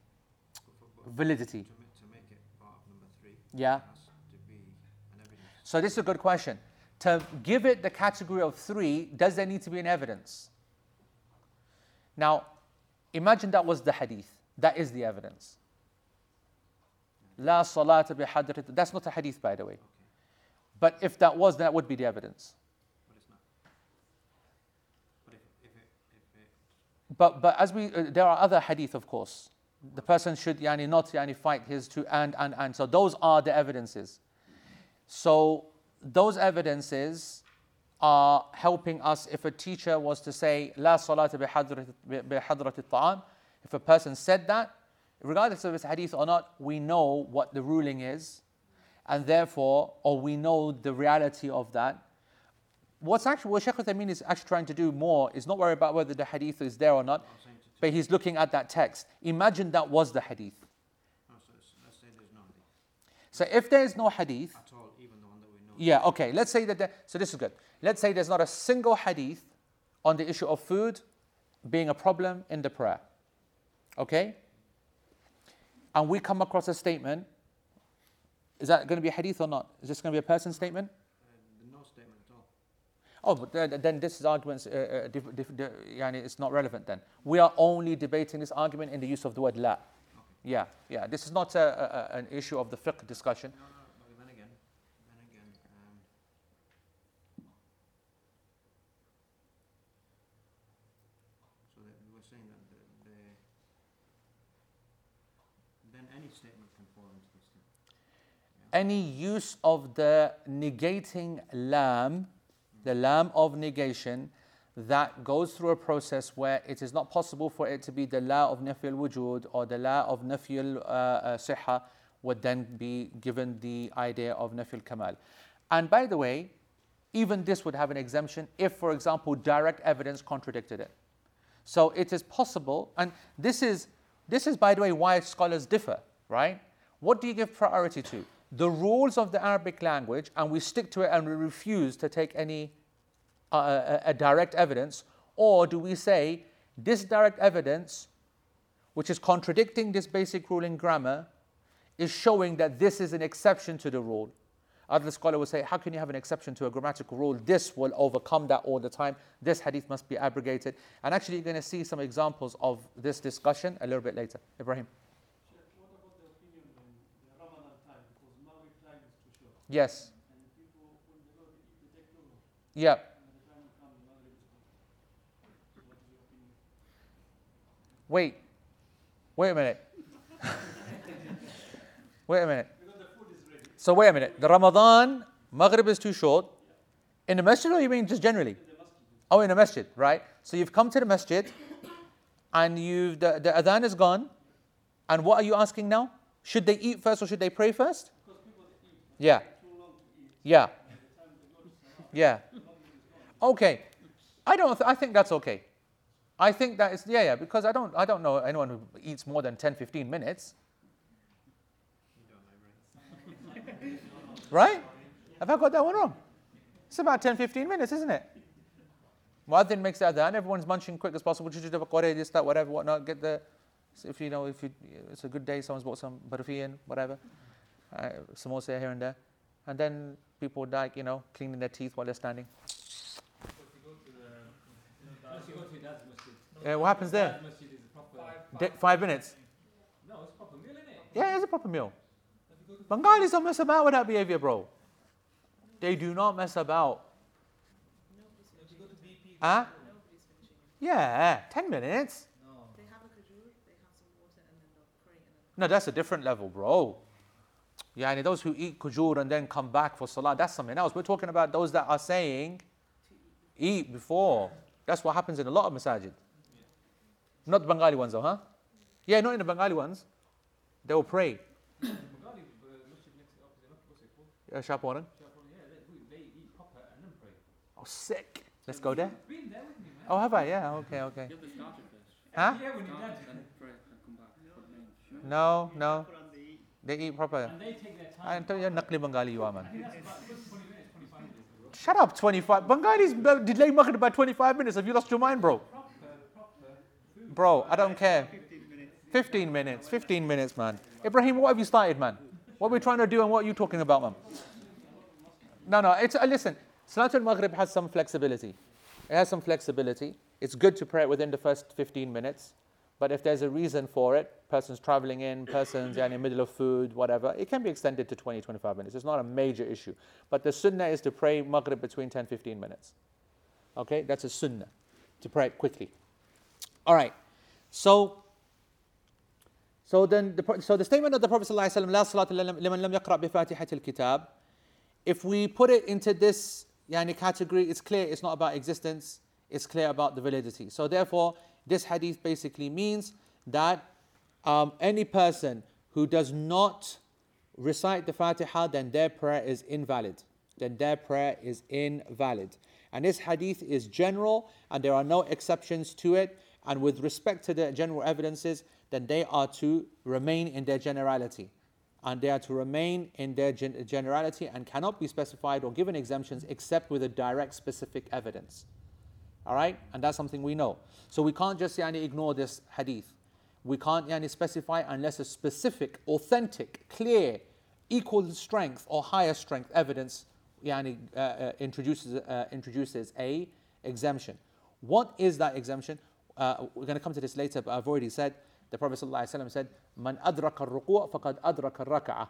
validity to, to make it part of number three, yeah it has to be an evidence. so this is a good question to give it the category of three does there need to be an evidence now imagine that was the hadith That is the evidence. La salata bihadrat. That's not a hadith, by the way. But if that was, that would be the evidence. But it's not. But if, if it, if it, But, but as we, uh, there are other hadith, of course. The person should yani, not yani, fight his two and, and, and. So those are the evidences. So those evidences are helping us if a teacher was to say, La salata bihadrat ta'am. If a person said that, regardless of his hadith or not, we know what the ruling is. And therefore, or we know the reality of that. What's actually, what Shaykh Uthaymeen is actually trying to do more is not worry about whether the hadith is there or not, I'm saying to, but he's looking at that text. Imagine that was the hadith. no, so it's- let's say there's no So if there is no hadith, all, even the one that we know. yeah, okay, let's say that, there, so this is good. Let's say there's not a single hadith on the issue of food being a problem in the prayer. Okay? And we come across a statement. Is that going to be a hadith or not? Is this going to be a person statement? Uh, no statement at all. Oh, but then- then this is arguments, uh, uh, diff, diff, it's not relevant then. We are only debating this argument in the use of the word la. Yeah, yeah. This is not a, a, a- an issue of the fiqh discussion. No, no, but then again, then again, um, so that we were saying that the, the then any statement can fall into this thing. Any use of the negating lam, the lam of negation, that goes through a process where it is not possible for it to be the la of nafi al-wujud or the la of nafi al-sihha uh, uh, would then be given the idea of nafi al-kamal. And by the way, even this would have an exemption if, for example, direct evidence contradicted it. So it is possible, and this is, this is, by the way, why scholars differ, right? What do you give priority to? The rules of the Arabic language, and we stick to it and we refuse to take any uh, a, a direct evidence, or do we say this direct evidence, which is contradicting this basic rule in grammar, is showing that this is an exception to the rule? Other scholar will say, how can you have an exception to a grammatical rule? This will overcome that all the time. This hadith must be abrogated. And actually, you're going to see some examples of this discussion a little bit later. Ibrahim. Your opinion? Wait. Wait a minute. [LAUGHS] wait a minute. Because the food is ready. So wait a minute. The Ramadan Maghrib is too short. In the masjid, or you mean just generally? In. Oh, in the masjid, right? So you've come to the masjid, and you've the, the adhan is gone, and what are you asking now? Should they eat first or should they pray first? Because people they eat Yeah, too long to eat. Yeah, yeah. Okay, I don't. Th- I think that's okay. I think that is yeah, yeah. Because I don't. I don't know anyone who eats more than 10, 15 minutes. [LAUGHS] Right? Have I got that one wrong? It's about 10, 15 minutes, isn't it? Muadhin makes the adhan, everyone's munching quick as possible, this, that, whatever, whatnot, get the, if you know, if you, it's a good day, someone's bought some barfi in, whatever, uh, samosa here and there, and then people like, you know, cleaning their teeth while they're standing. Unless you go to your dad's masjid. Yeah, what happens there? Dad's masjid is a proper. De- five minutes. No, it's a proper meal, isn't it? Yeah, it's a proper meal. Bengalis don't mess about with that behavior, bro. They do not mess about. If you go to BP, Huh? Nobody's finishing. Yeah, 10 minutes. no. They have a kajur, they have some water, and then they'll pray and then No, that's a different level, bro. Yeah, and those who eat kujur and then come back for salah, that's something else. We're talking about those that are saying eat before. That's what happens in a lot of masajid. Not the Bengali ones, though, huh? Yeah, not in the Bengali ones. They will pray. Bengali uh, masjid next opposite, not what's it called? Shaporan. Yeah, they, they eat proper and then pray. Oh, sick. Let's go there. There with me, man. Oh, have I? Yeah, okay, okay. You have the starter first. Huh? Yeah, when your dad. Then pray and come back for the main. Sure. No, no. They eat. Proper. And they take their I time. tell you, Nakli Bengali you are, man. I think that's about good 20 minutes, 25 minutes, bro. Shut up, 25. Bengalis uh, delay Maghrib by 25 minutes. Have you lost your mind, bro? Proper, proper food. Bro, I don't care. 15 minutes. 15 minutes, 15 minutes, man. Ibrahim, what have you started, man? What are we trying to do and what are you talking about, man? No, no, it's, uh, listen, Salatul Maghrib has some flexibility. It has some flexibility. It's good to pray it within the first 15 minutes. But if there's a reason for it, person's traveling in, person's in the middle of food, whatever, it can be extended to 20, 25 minutes. It's not a major issue. But the sunnah is to pray Maghrib between 10, 15 minutes. Okay, that's a sunnah, to pray it quickly. All right, so so then, the, so the statement of the Prophet ﷺ, لا صلاة لمن لم يقرأ بفاتحة الكتاب, if we put it into this yani, category, it's clear it's not about existence, it's clear about the validity. So therefore, this hadith basically means that um, any person who does not recite the Fatiha, then their prayer is invalid. Then their prayer is invalid. And this hadith is general, and there are no exceptions to it. And with respect to the general evidences, then they are to remain in their generality. And they are to remain in their gen- generality and cannot be specified or given exemptions except with a direct specific evidence. All right? And that's something we know. So we can't just yani, ignore this hadith. We can't yani, specify unless a specific, authentic, clear, equal strength or higher strength evidence yani, uh, uh, introduces, uh, introduces a exemption. What is that exemption? Uh, we're going to come to this later, but I've already said the Prophet ﷺ said, "Man adraka ruku' faqad adraka rak'ah."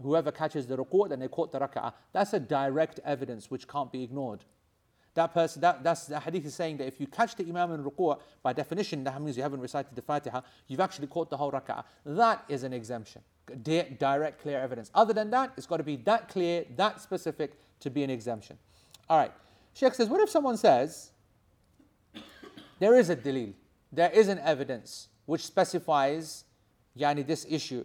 Whoever catches the ruku', then they caught the rak'ah. That's a direct evidence which can't be ignored. That person, that, that's the hadith is saying that if you catch the imam in ruku', by definition that means you haven't recited the Fatiha, you've actually caught the whole rak'ah. That is an exemption, direct, clear evidence. Other than that, it's got to be that clear, that specific to be an exemption. All right. Sheikh says, what if someone says, there is a dalil, there is an evidence which specifies yani, this issue.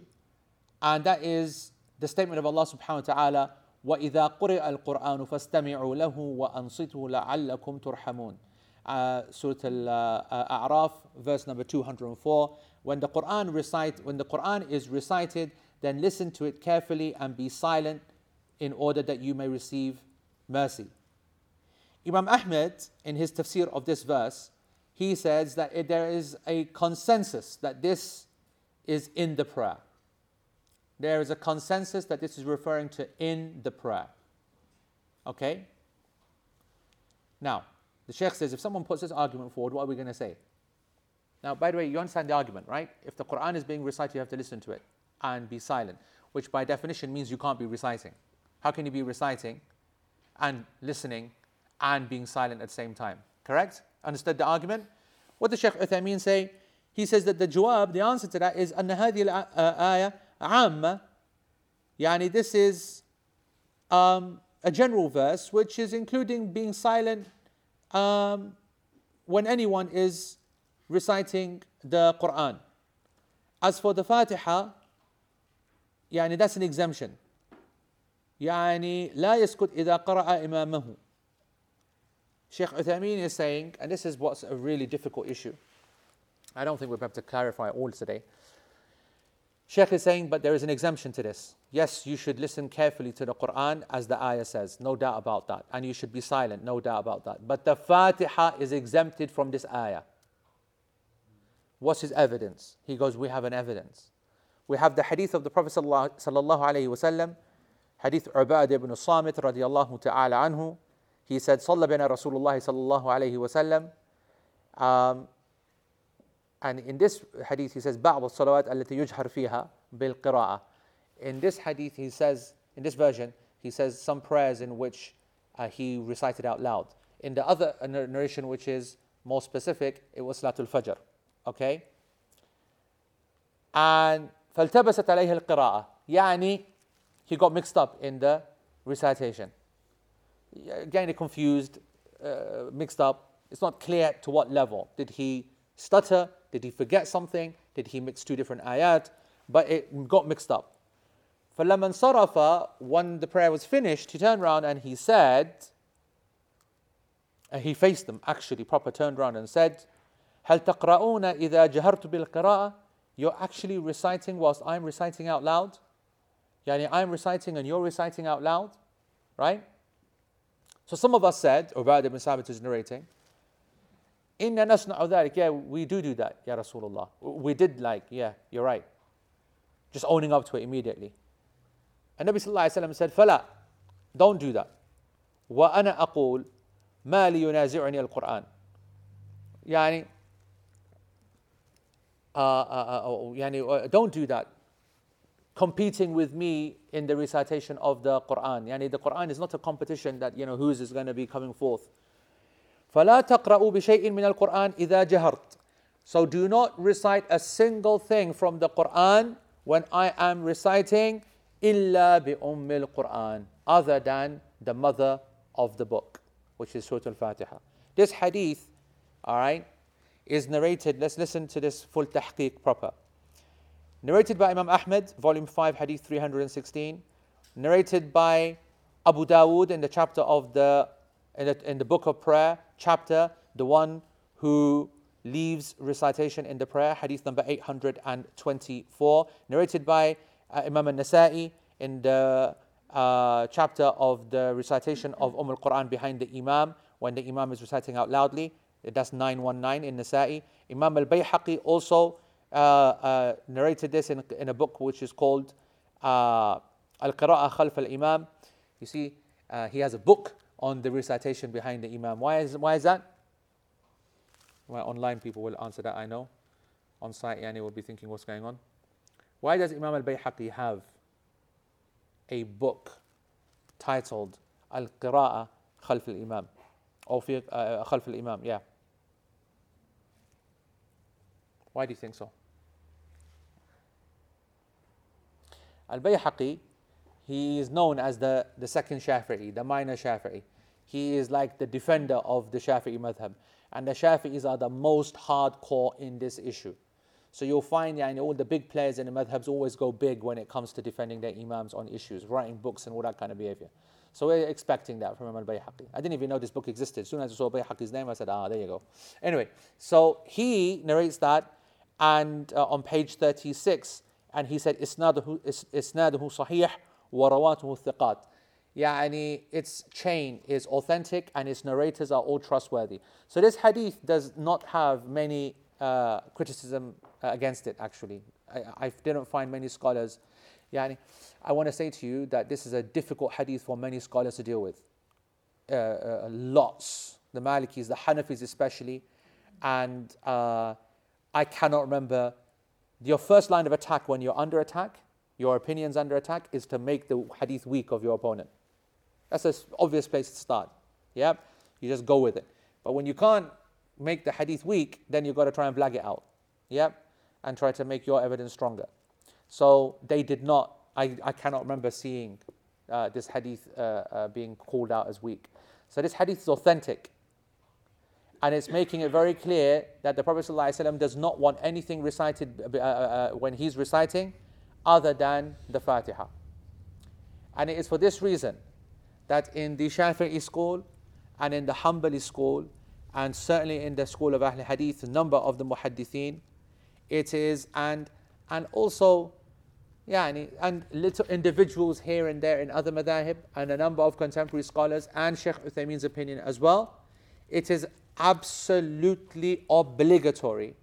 And that is the statement of Allah subhanahu wa ta'ala, وَإِذَا قُرِئَ الْقُرْآنُ فَاسْتَمِعُوا لَهُ وَأَنصِتُوا لَعَلَّكُمْ تُرْحَمُونَ uh, Surah Al-A'raf, verse number 204. When the Quran recite, when the Quran is recited, then listen to it carefully and be silent in order that you may receive mercy. Imam Ahmed, in his tafsir of this verse, he says that it, there is a consensus that this is in the prayer. There is a consensus that this is referring to in the prayer. Okay? Now, the Sheikh says if someone puts this argument forward, what are we going to say? Now, by the way, you understand the argument, right? If the Quran is being recited, you have to listen to it and be silent, which by definition means you can't be reciting. How can you be reciting and listening and being silent at the same time? Correct? Understood the argument? What does Shaykh Uthaymeen say? He says that the jawab, the answer to that is أن هذه الآية عامة يعني this is um, a general verse which is including being silent um, when anyone is reciting the Quran. As for the Fatiha, يعني that's an exemption. يعني لا يسكت إذا قرأ إمامه. Sheikh Uthaymeen is saying, and this is what's a really difficult issue. I don't think we'll be able to clarify all today. Sheikh is saying, but there is an exemption to this. Yes, you should listen carefully to the Quran as the ayah says, no doubt about that. And you should be silent, no doubt about that. But the Fatiha is exempted from this ayah. What's his evidence? He goes, We have an evidence. We have the hadith of the Prophet sallallahu alayhi wasallam, hadith Ubad ibn Samit radiallahu ta'ala anhu. He said, Sallabina Rasulullah sallallahu alayhi wasallam. Um, and in this hadith he says, بعض الصلوات التي يجهر فيها بالقراءة. In this hadith he says, in this version, he says some prayers in which uh, he recited out loud. In the other narration which is more specific, it was Salatul Fajr. Okay? And فالتبست عليه القراءة. يعني he got mixed up in the recitation getting confused, uh, mixed up. It's not clear to what level. Did he stutter? Did he forget something? Did he mix two different ayat? But it got mixed up. فَلَمَنْ صَرَفَ When the prayer was finished, he turned around and he said, and he faced them actually, proper turned around and said, هل تقرؤون إذا جهرت بالقراءة? You're actually reciting whilst I'm reciting out loud? Yani I'm reciting and you're reciting out loud, right? So some of us said, Ubadah ibn Sabit is narrating, Inna nasna'u dhalik. Yeah, we do do that, Ya Rasulullah. We did like, yeah, you're right. Just owning up to it immediately. And Nabi Sallallahu Alaihi Wasallam said, Fala, don't do that. وأنا أقول ما لي ينازعني القرآن. يعني uh, uh, uh, يعني, uh, don't do that. Competing with me in the recitation of the Quran. Yani the Quran is not a competition that you know whose is going to be coming forth. فلا تقرأوا بشيء من القرآن إذا جهرت. So do not recite a single thing from the Quran when I am reciting إلا بأم القرآن other than the mother of the book, which is Surah Al-Fatiha. This hadith, all right, is narrated. Let's listen to this full tahqiq proper. Narrated by Imam Ahmad, volume 5, hadith 316. Narrated by Abu Dawood in the chapter of the in the, in the book of prayer, chapter, the one who leaves recitation in the prayer, hadith number 824. Narrated by uh, Imam al-Nasa'i in the uh, chapter of the recitation of Umm al-Quran behind the Imam, when the Imam is reciting out loudly. That's 919 in Nasa'i. Imam al-Bayhaqi also uh, uh, narrated this in, in a book which is called uh, Al-Qira'ah Khalf al-Imam. You see, uh, he has a book on the recitation behind the Imam. Why is, why is that? Well, online people will answer that, I know. On site, Yani will be thinking, what's going on? Why does Imam al-Bayhaqi have a book titled Al-Qira'ah Khalf al-Imam? Or fi, uh, Khalf al-Imam, yeah. Why do you think so? Al-Bayhaqi, he is known as the, the second Shafi'i, the minor Shafi'i. He is like the defender of the Shafi'i madhab. And the Shafi'is are the most hardcore in this issue. So you'll find yani, all the big players in the madhabs always go big when it comes to defending their imams on issues, writing books and all that kind of behavior. So we're expecting that from Imam al-Bayhaqi. I didn't even know this book existed. As soon as I saw Bayhaqi's name, I said, ah, there you go. Anyway, so he narrates that and uh, on page 36, and he said, إسناده, إسناده صحيح ورواته ثقات. Yani its chain is authentic and its narrators are all trustworthy. So this hadith does not have many uh, criticism uh, against it actually. I, I, didn't find many scholars. Yani, I want to say to you that this is a difficult hadith for many scholars to deal with. Uh, uh lots. The Malikis, the Hanafis especially. And uh, I cannot remember your first line of attack when you're under attack, your opinion's under attack, is to make the hadith weak of your opponent. That's an obvious place to start. Yeah? You just go with it. But when you can't make the hadith weak, then you've got to try and blag it out. Yeah? And try to make your evidence stronger. So they did not, I, I cannot remember seeing uh, this hadith uh, uh, being called out as weak. So this hadith is authentic. And it's making it very clear that the Prophet ﷺ does not want anything recited uh, uh, uh, when he's reciting other than the Fatiha. And it is for this reason that in the Shafi'i school and in the Hanbali school, and certainly in the school of Ahl Hadith, a number of the Muhaddithin, it is, and, and also, yeah, and little individuals here and there in other madahib, and a number of contemporary scholars, and Sheikh Uthaymeen's opinion as well, it is absolutely obligatory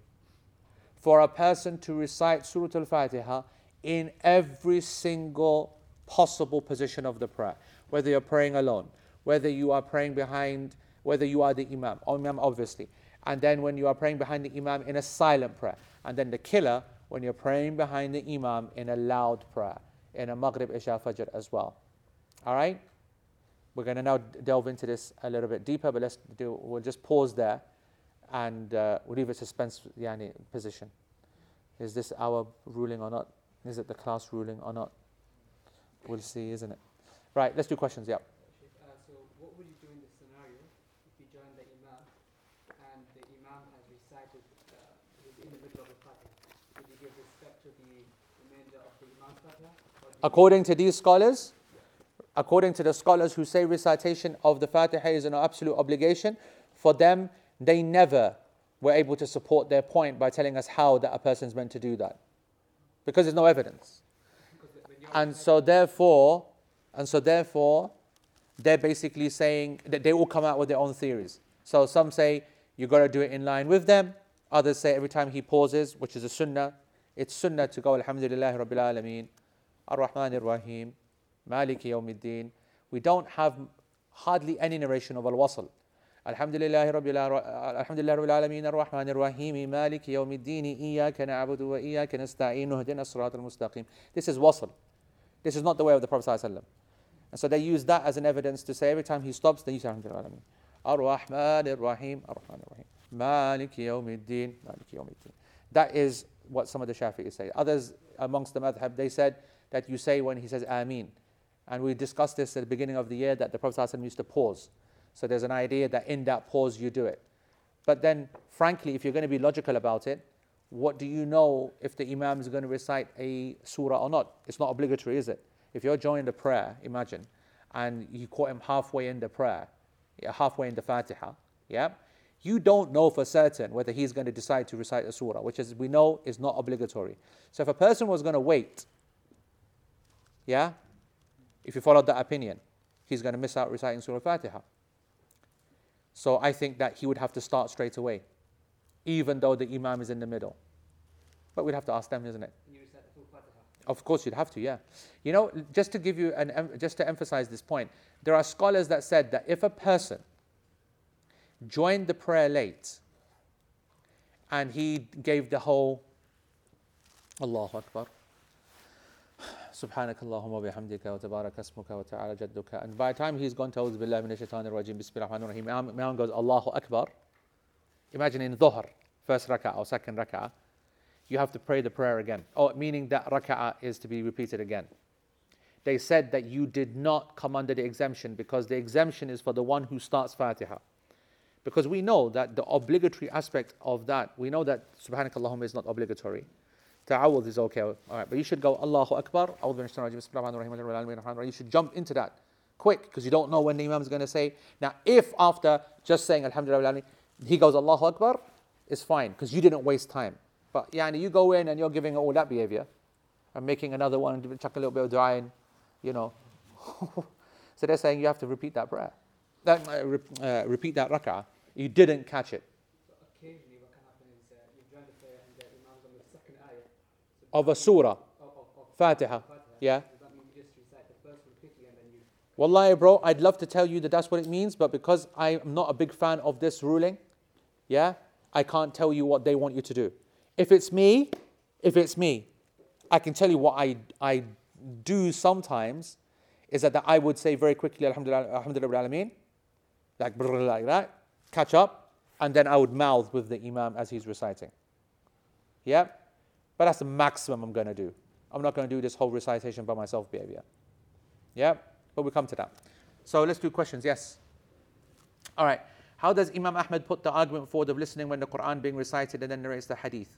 for a person to recite Surah Al Fatiha in every single possible position of the prayer whether you're praying alone, whether you are praying behind, whether you are the Imam, or Imam obviously, and then when you are praying behind the Imam in a silent prayer, and then the killer when you're praying behind the Imam in a loud prayer, in a Maghrib, Isha, Fajr as well. All right? We're going to now delve into this a little bit deeper, but let's do, we'll just pause there and uh, we'll leave a suspense yani, position. Is this our ruling or not? Is it the class ruling or not? We'll see, isn't it? Right, let's do questions, yeah. Uh, so what would you do in this scenario if you join the Imam and the Imam has recited uh, in the middle of the? Would you give respect to the remainder of the Imam's? According to these scholars, according to the scholars who say recitation of the Fatiha is an absolute obligation, for them, they never were able to support their point by telling us how that a person is meant to do that. Because there's no evidence. And so, therefore, and so, therefore, they're basically saying that they all come out with their own theories. So, some say you've got to do it in line with them. Others say every time he pauses, which is a sunnah, it's sunnah to go Alhamdulillah Rabbil Alameen, Ar Rahman Ar Rahim, Maliki Yawmiddin. We don't have hardly any narration of Al Wasl. الحمد لله رب الع- الحمد لله رب العالمين الرحمن الرحيم مالك يوم الدين إياك نعبد وإياك نستعين اهدنا الصراط المستقيم This is wasl. This is not the way of the Prophet ﷺ. And so they use that as an evidence to say every time he stops, they use Alhamdulillah. Ar-Rahman ar-Rahim, Ar-Rahman ar-Rahim. Malik yawmiddin, Malik yawmiddin. That is what some of the Shafi'is say. Others amongst the madhab, they said that you say when he says Ameen. And we discussed this at the beginning of the year that the Prophet ﷺ used to pause. So there's an idea that in that pause you do it. But then, frankly, if you're going to be logical about it, what do you know if the Imam is going to recite a surah or not? It's not obligatory, is it? If you're joining the prayer, imagine, and you caught him halfway in the prayer, halfway in the Fatiha, yeah, you don't know for certain whether he's going to decide to recite a surah, which as we know is not obligatory. So if a person was going to wait, yeah, if you followed that opinion, he's going to miss out reciting Surah Fatiha. So I think that he would have to start straight away, even though the Imam is in the middle. But we'd have to ask them, isn't it? And you recite the full Fatiha. Of course, you'd have to, yeah. You know, just to give you an, em- just to emphasize this point, there are scholars that said that if a person joined the prayer late and he gave the whole Allahu Akbar, سبحانك اللهم وبحمدك وتبارك اسمك وتعالى جدك and by the time he's gone to أعوذ بالله من الشيطان الرجيم بسم الله الرحمن الرحيم Imam Imam goes Allahu Akbar imagine in Dhuhr first rak'ah or second rak'ah you have to pray the prayer again. Oh, meaning that rak'ah is to be repeated again. They said that you did not come under the exemption because the exemption is for the one who starts Fatiha. Because we know that the obligatory aspect of that, we know that Subhanakallahumma is not obligatory. Ta'awudh is okay. All right, but you should go Allahu Akbar. You should jump into that quick because you don't know when the Imam is going to say. Now, if after just saying Alhamdulillah, he goes Allahu Akbar, it's fine because you didn't waste time. But yani, you go in and you're giving all that behavior and making another one, and chuck a little bit of dua in, you know. [LAUGHS] so they're saying you have to repeat that prayer, that, uh, uh, repeat that rak'ah. You didn't catch it. So occasionally what can happen is uh, you've joined the prayer and the Imam's on the second ayah. So Of a surah, Fatiha. Yeah. Wallahi, bro, I'd love to tell you that that's what it means, but because I'm not a big fan of this ruling, yeah, I can't tell you what they want you to do. If it's me, if it's me, I can tell you what I, I do sometimes is that, that I would say very quickly, Alhamdulillah, Alhamdulillah, Alameen, like, like that, catch up, and then I would mouth with the Imam as he's reciting. Yeah? But that's the maximum I'm going to do. I'm not going to do this whole recitation by myself behavior. Yeah? But we'll come to that. So let's do questions. Yes? All right. How does Imam Ahmad put the argument forward of listening when the Quran being recited and then narrates the hadith?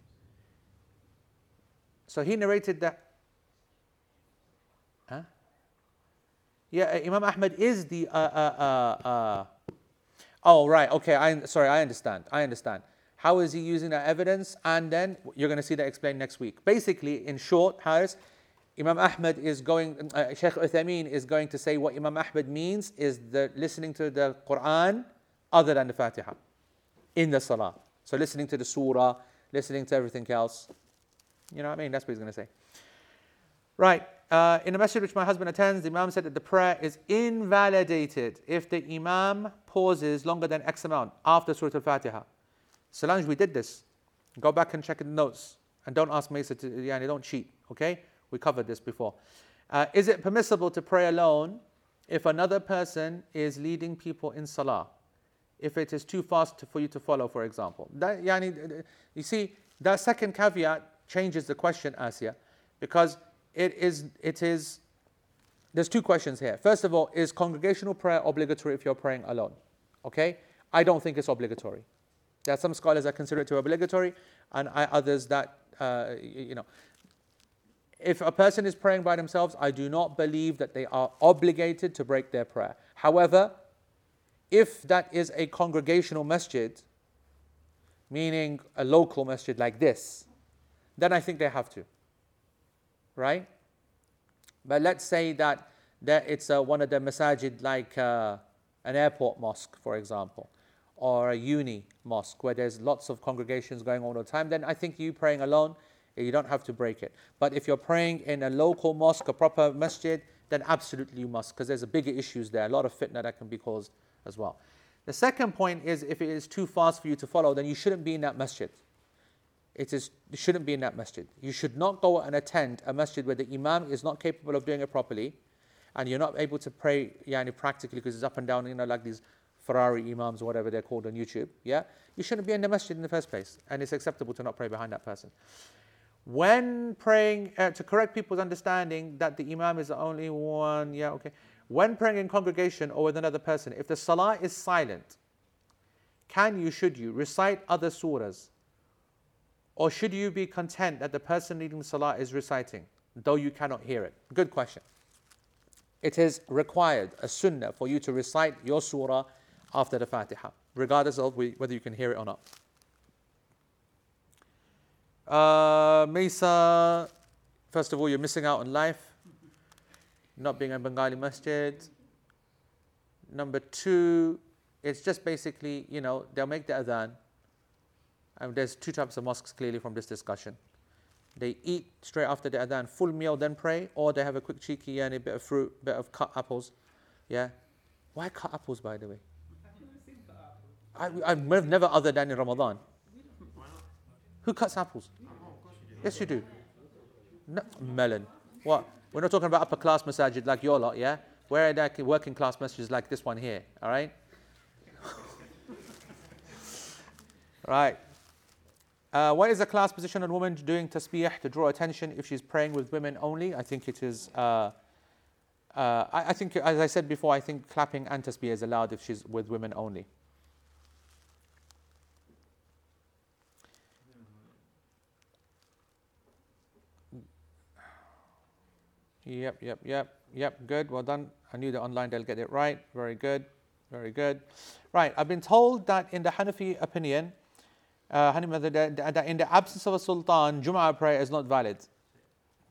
So he narrated that. Huh? Yeah, uh, Imam Ahmad is the. Uh, uh, uh, uh, oh, right. Okay. I, sorry, I understand. I understand. How is he using that evidence? And then you're going to see that explained next week. Basically, in short, Haris, Imam Ahmad is going, uh, Sheikh Uthaymeen is going to say what Imam Ahmad means is the listening to the Quran other than the Fatiha in the Salah. So listening to the Surah, listening to everything else. You know what I mean? That's what he's going to say. Right. Uh, in a masjid which my husband attends, the Imam said that the prayer is invalidated if the Imam pauses longer than X amount after Surah Al Fatiha. Solange, we did this. Go back and check the notes. And don't ask Mesa to, yani, don't cheat, okay? We covered this before. Uh, is it permissible to pray alone if another person is leading people in salah? If it is too fast for you to follow, for example. That, yani, you see, that second caveat changes the question, Asya, because it is, it is, there's two questions here. First of all, is congregational prayer obligatory if you're praying alone? Okay? I don't think it's obligatory. There are some scholars that consider it to be obligatory, and I, others that, uh, you know, if a person is praying by themselves, I do not believe that they are obligated to break their prayer. However, if that is a congregational masjid, meaning a local masjid like this, then I think they have to. Right? But let's say that, that it's one of the masajid like uh, an airport mosque, for example, or a uni mosque where there's lots of congregations going on all the time, then I think you praying alone, you don't have to break it. But if you're praying in a local mosque, a proper masjid, then absolutely you must, because there's a bigger issues there, a lot of fitna that can be caused as well. The second point is if it is too fast for you to follow, then you shouldn't be in that masjid. It is you shouldn't be in that masjid. You should not go and attend a masjid where the imam is not capable of doing it properly, and you're not able to pray yani practically because it's up and down, you know, like these Ferrari imams or whatever they're called on YouTube. Yeah, you shouldn't be in the masjid in the first place, and it's acceptable to not pray behind that person. When praying uh, to correct people's understanding that the imam is the only one, yeah, okay. When praying in congregation or with another person, if the salah is silent, can you, should you recite other surahs? Or should you be content that the person leading the salah is reciting, though you cannot hear it? Good question. It is required, a sunnah, for you to recite your surah after the Fatiha, regardless of whether you can hear it or not. Uh, Mesa, first of all, you're missing out on life not being a Bengali masjid. Number two, it's just basically, you know, they'll make the adhan. And there's two types of mosques clearly from this discussion. They eat straight after the adhan, full meal, then pray, or they have a quick cheeky a bit of fruit, bit of cut apples. Yeah. Why cut apples, by the way? I, I've never other than in Ramadan. Who cuts apples? Yes, you do. No, melon. What? We're not talking about upper class masajid like your lot, yeah? Where are like working class messages like this one here, all right? [LAUGHS] right. Uh, what is the class position on woman doing tasbih to draw attention if she's praying with women only? I think it is. Uh, uh, I, I, think, as I said before, I think clapping and tasbih is allowed if she's with women only. Yep, yep, yep, yep, good, well done. I knew that online they'll get it right. Very good, very good. Right, I've been told that in the Hanafi opinion, uh, that in the absence of a sultan, Jum'ah prayer is not valid.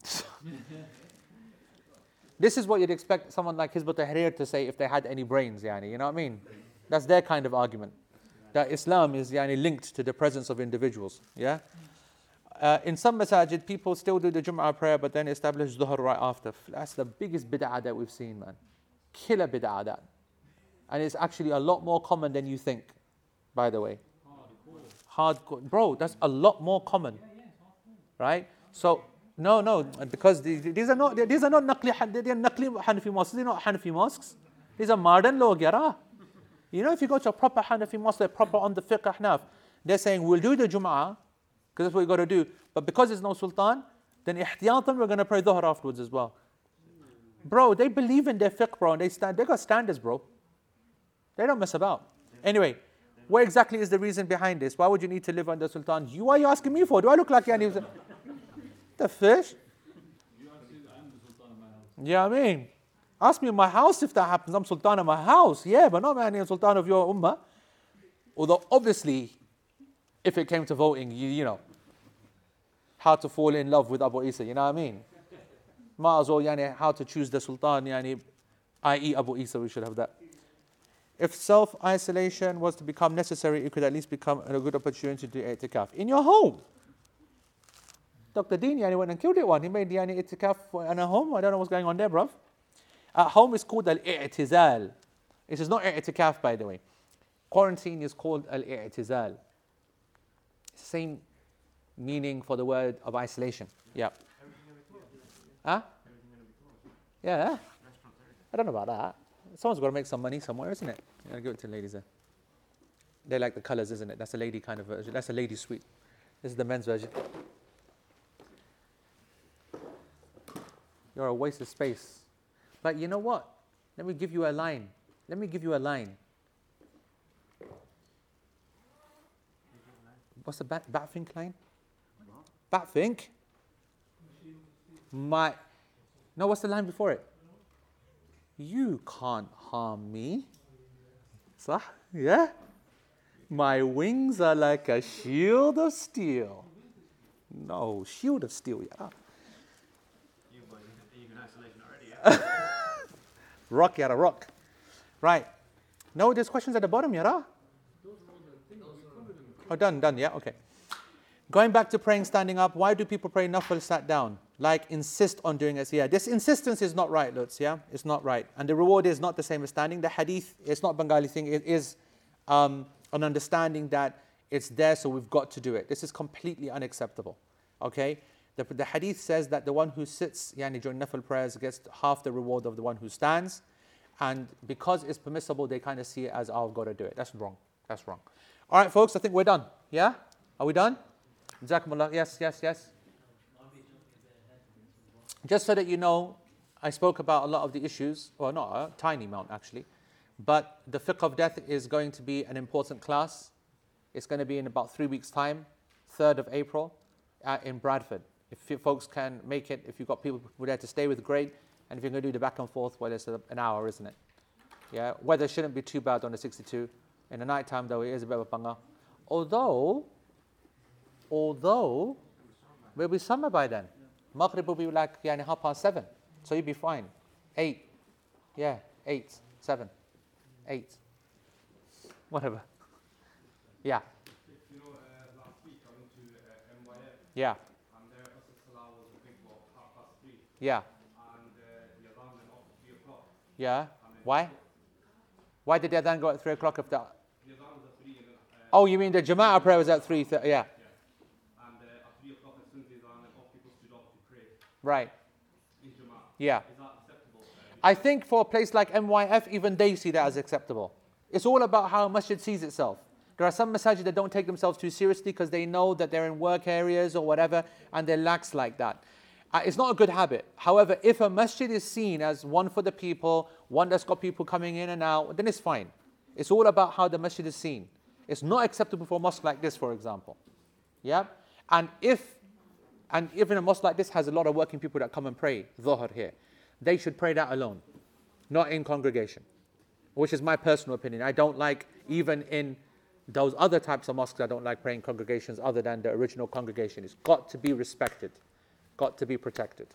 [LAUGHS] this is what you'd expect someone like Hizb Tahrir to say if they had any brains, yani, you know what I mean? That's their kind of argument. That Islam is yani, linked to the presence of individuals, yeah? Uh, in some masajid, people still do the Jum'ah prayer, but then establish Dhuhr right after. That's the biggest bid'ah that we've seen, man. Killer bid'ah that. And it's actually a lot more common than you think, by the way. Hardcore. Bro, that's a lot more common. Right? So, no, no, because these are not, these are not Naqli, they're Naqli Hanafi mosques, they're not Hanafi mosques. These are modern law, yara. You know, if you go to a proper Hanafi mosque, they're proper on the fiqh Ahnaf, they're saying, we'll do the Jum'ah, because that's what you got to do. But because there's no sultan, then ihtiyatan we're going to pray dhuhr afterwards as well. Bro, they believe in their fiqh, bro, and they stand. They got standards, bro. They don't mess about. Anyway, what exactly is the reason behind this? Why would you need to live under sultan? You are you asking me for? Do I look like any the fish? Yeah, I mean, ask me in my house if that happens. I'm sultan of my house, yeah, but not my any sultan of your ummah. Although obviously if it came to voting, you, you know, how to fall in love with Abu Isa, you know what I mean? Might as well, yani, how to choose the Sultan, yani, i.e. Abu Isa, we should have that. If self isolation was to become necessary, it could at least become a good opportunity to do itikaf in your home. Dr. Dean yani, went and killed it one. He made yani, itikaf in a home. I don't know what's going on there, bruv. At home is called al i'tizal. It is not itikaf, by the way. Quarantine is called al i'tizal. Same meaning for the word of isolation. Yeah. Huh? Yeah. I don't know about that. Someone's got to make some money somewhere, isn't it? You gotta give it to the ladies there. They like the colors, isn't it? That's a lady kind of version. That's a lady suite. This is the men's version. You're a waste of space. But you know what? Let me give you a line. Let me give you a line. What's the bat, Batfink line? Batfink? My. No, what's the line before it? You can't harm me. Sah? Yeah? My wings are like a shield of steel. No, shield of steel, yeah. [LAUGHS] Rock, yada, rock. Right. No, there's questions at the bottom, yada. Oh, done, done, yeah, okay. Going back to praying standing up, why do people pray nafil sat down? Like insist on doing it. Yeah, this insistence is not right, Lutz, yeah? It's not right. And the reward is not the same as standing. The hadith, it's not Bengali thing, it is um, an understanding that it's there, so we've got to do it. This is completely unacceptable. Okay? The, the hadith says that the one who sits yani, during nafil prayers gets half the reward of the one who stands. And because it's permissible, they kind of see it as, oh, I've got to do it. That's wrong. That's wrong. All right, folks, I think we're done. Yeah? Are we done? Yes, yes, yes. Just so that you know, I spoke about a lot of the issues, well, not a tiny amount actually, but the fiqh of death is going to be an important class. It's going to be in about three weeks' time, 3rd of April, uh, in Bradford. If folks can make it, if you've got people who there to stay with, great. And if you're going to do the back and forth, well, it's an hour, isn't it? Yeah, weather shouldn't be too bad on the 62. In the night time, though, it is a bit of a banga. Although, although, will be summer by then. Maghrib will be like yani, half past seven. So you'll be fine. Eight. Yeah, eight, seven, eight. Whatever. Yeah. Yeah. and their Asr Salah was think about half past three Yeah. and uh, the Adhan went off at three o'clock. Yeah. Why? Why did they then go at three o'clock if? The Adhan was at three and then, uh, Oh, you mean the Jama'ah prayer was at three? Th- yeah. and uh, at three o'clock as soon as the Adhan went people stood up to pray Right. in Jama'ah. Yeah. Is that acceptable? Uh, I think for a place like MYF, even they see that as acceptable. It's all about how a masjid sees itself. There are some masajid that don't take themselves too seriously because they know that they're in work areas or whatever and they're lax like that. Uh, it's not a good habit. However, if a masjid is seen as one for the people, one that's got people coming in and out, then it's fine. It's all about how the masjid is seen. It's not acceptable for a mosque like this, for example. Yeah? And if and even a mosque like this has a lot of working people that come and pray dhuhr here, they should pray that alone, not in congregation, which is my personal opinion. I don't like, even in those other types of mosques, I don't like praying congregations other than the original congregation. It's got to be respected, got to be protected.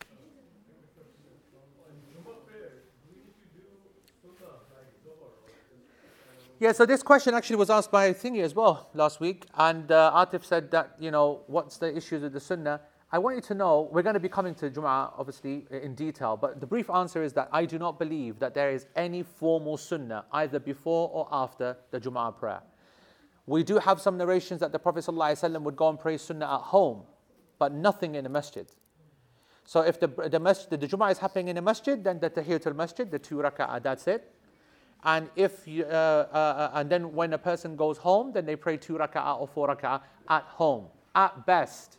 Yeah, so this question actually was asked by Thingy as well last week, and uh, Atif said that, you know, what's the issues with the Sunnah? I want you to know, we're going to be coming to Jum'ah obviously in detail, but the brief answer is that I do not believe that there is any formal Sunnah either before or after the Jum'ah prayer. We do have some narrations that the Prophet ﷺ would go and pray Sunnah at home, but nothing in the masjid. So if the, the, masjid, the Jum'ah is happening in a masjid, then the Tahiyatul Masjid, the two raka'ah, that's it. And if you, uh, uh, uh, and then when a person goes home, then they pray two raka'ah or four raka'ah at home, at best.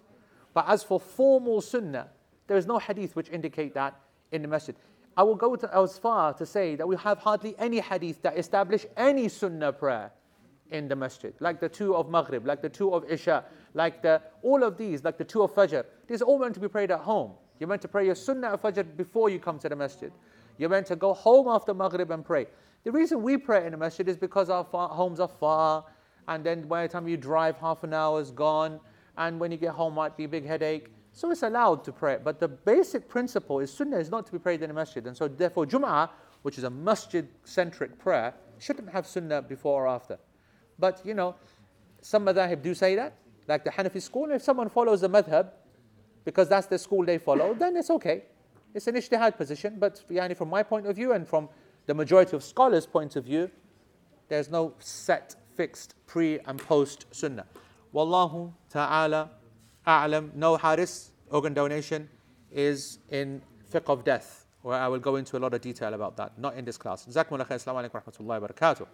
But as for formal sunnah, there is no hadith which indicate that in the masjid. I will go to, as far to say that we have hardly any hadith that establish any sunnah prayer in the masjid, like the two of Maghrib, like the two of Isha, like the all of these, like the two of Fajr. These are all meant to be prayed at home. You're meant to pray your sunnah of Fajr before you come to the masjid. You're meant to go home after Maghrib and pray. The reason we pray in the masjid is because our far, homes are far, and then by the time you drive, half an hour is gone, and when you get home, might be a big headache. So it's allowed to pray. But the basic principle is sunnah is not to be prayed in the masjid. And so therefore, Jum'ah, which is a masjid-centric prayer, shouldn't have sunnah before or after. But you know, some madhahib do say that, like the Hanafi school. If someone follows the madhab, because that's the school they follow, then it's okay. It's an ijtihad position. But yani, from my point of view and from the majority of scholars' point of view, there's no set, fixed pre and post sunnah. Wallahu ta'ala a'lam. No haris, organ donation, is in fiqh of death, where I will go into a lot of detail about that, not in this class. Jazakumullah khair. Assalamu alaikum wa rahmatullahi wa barakatuh.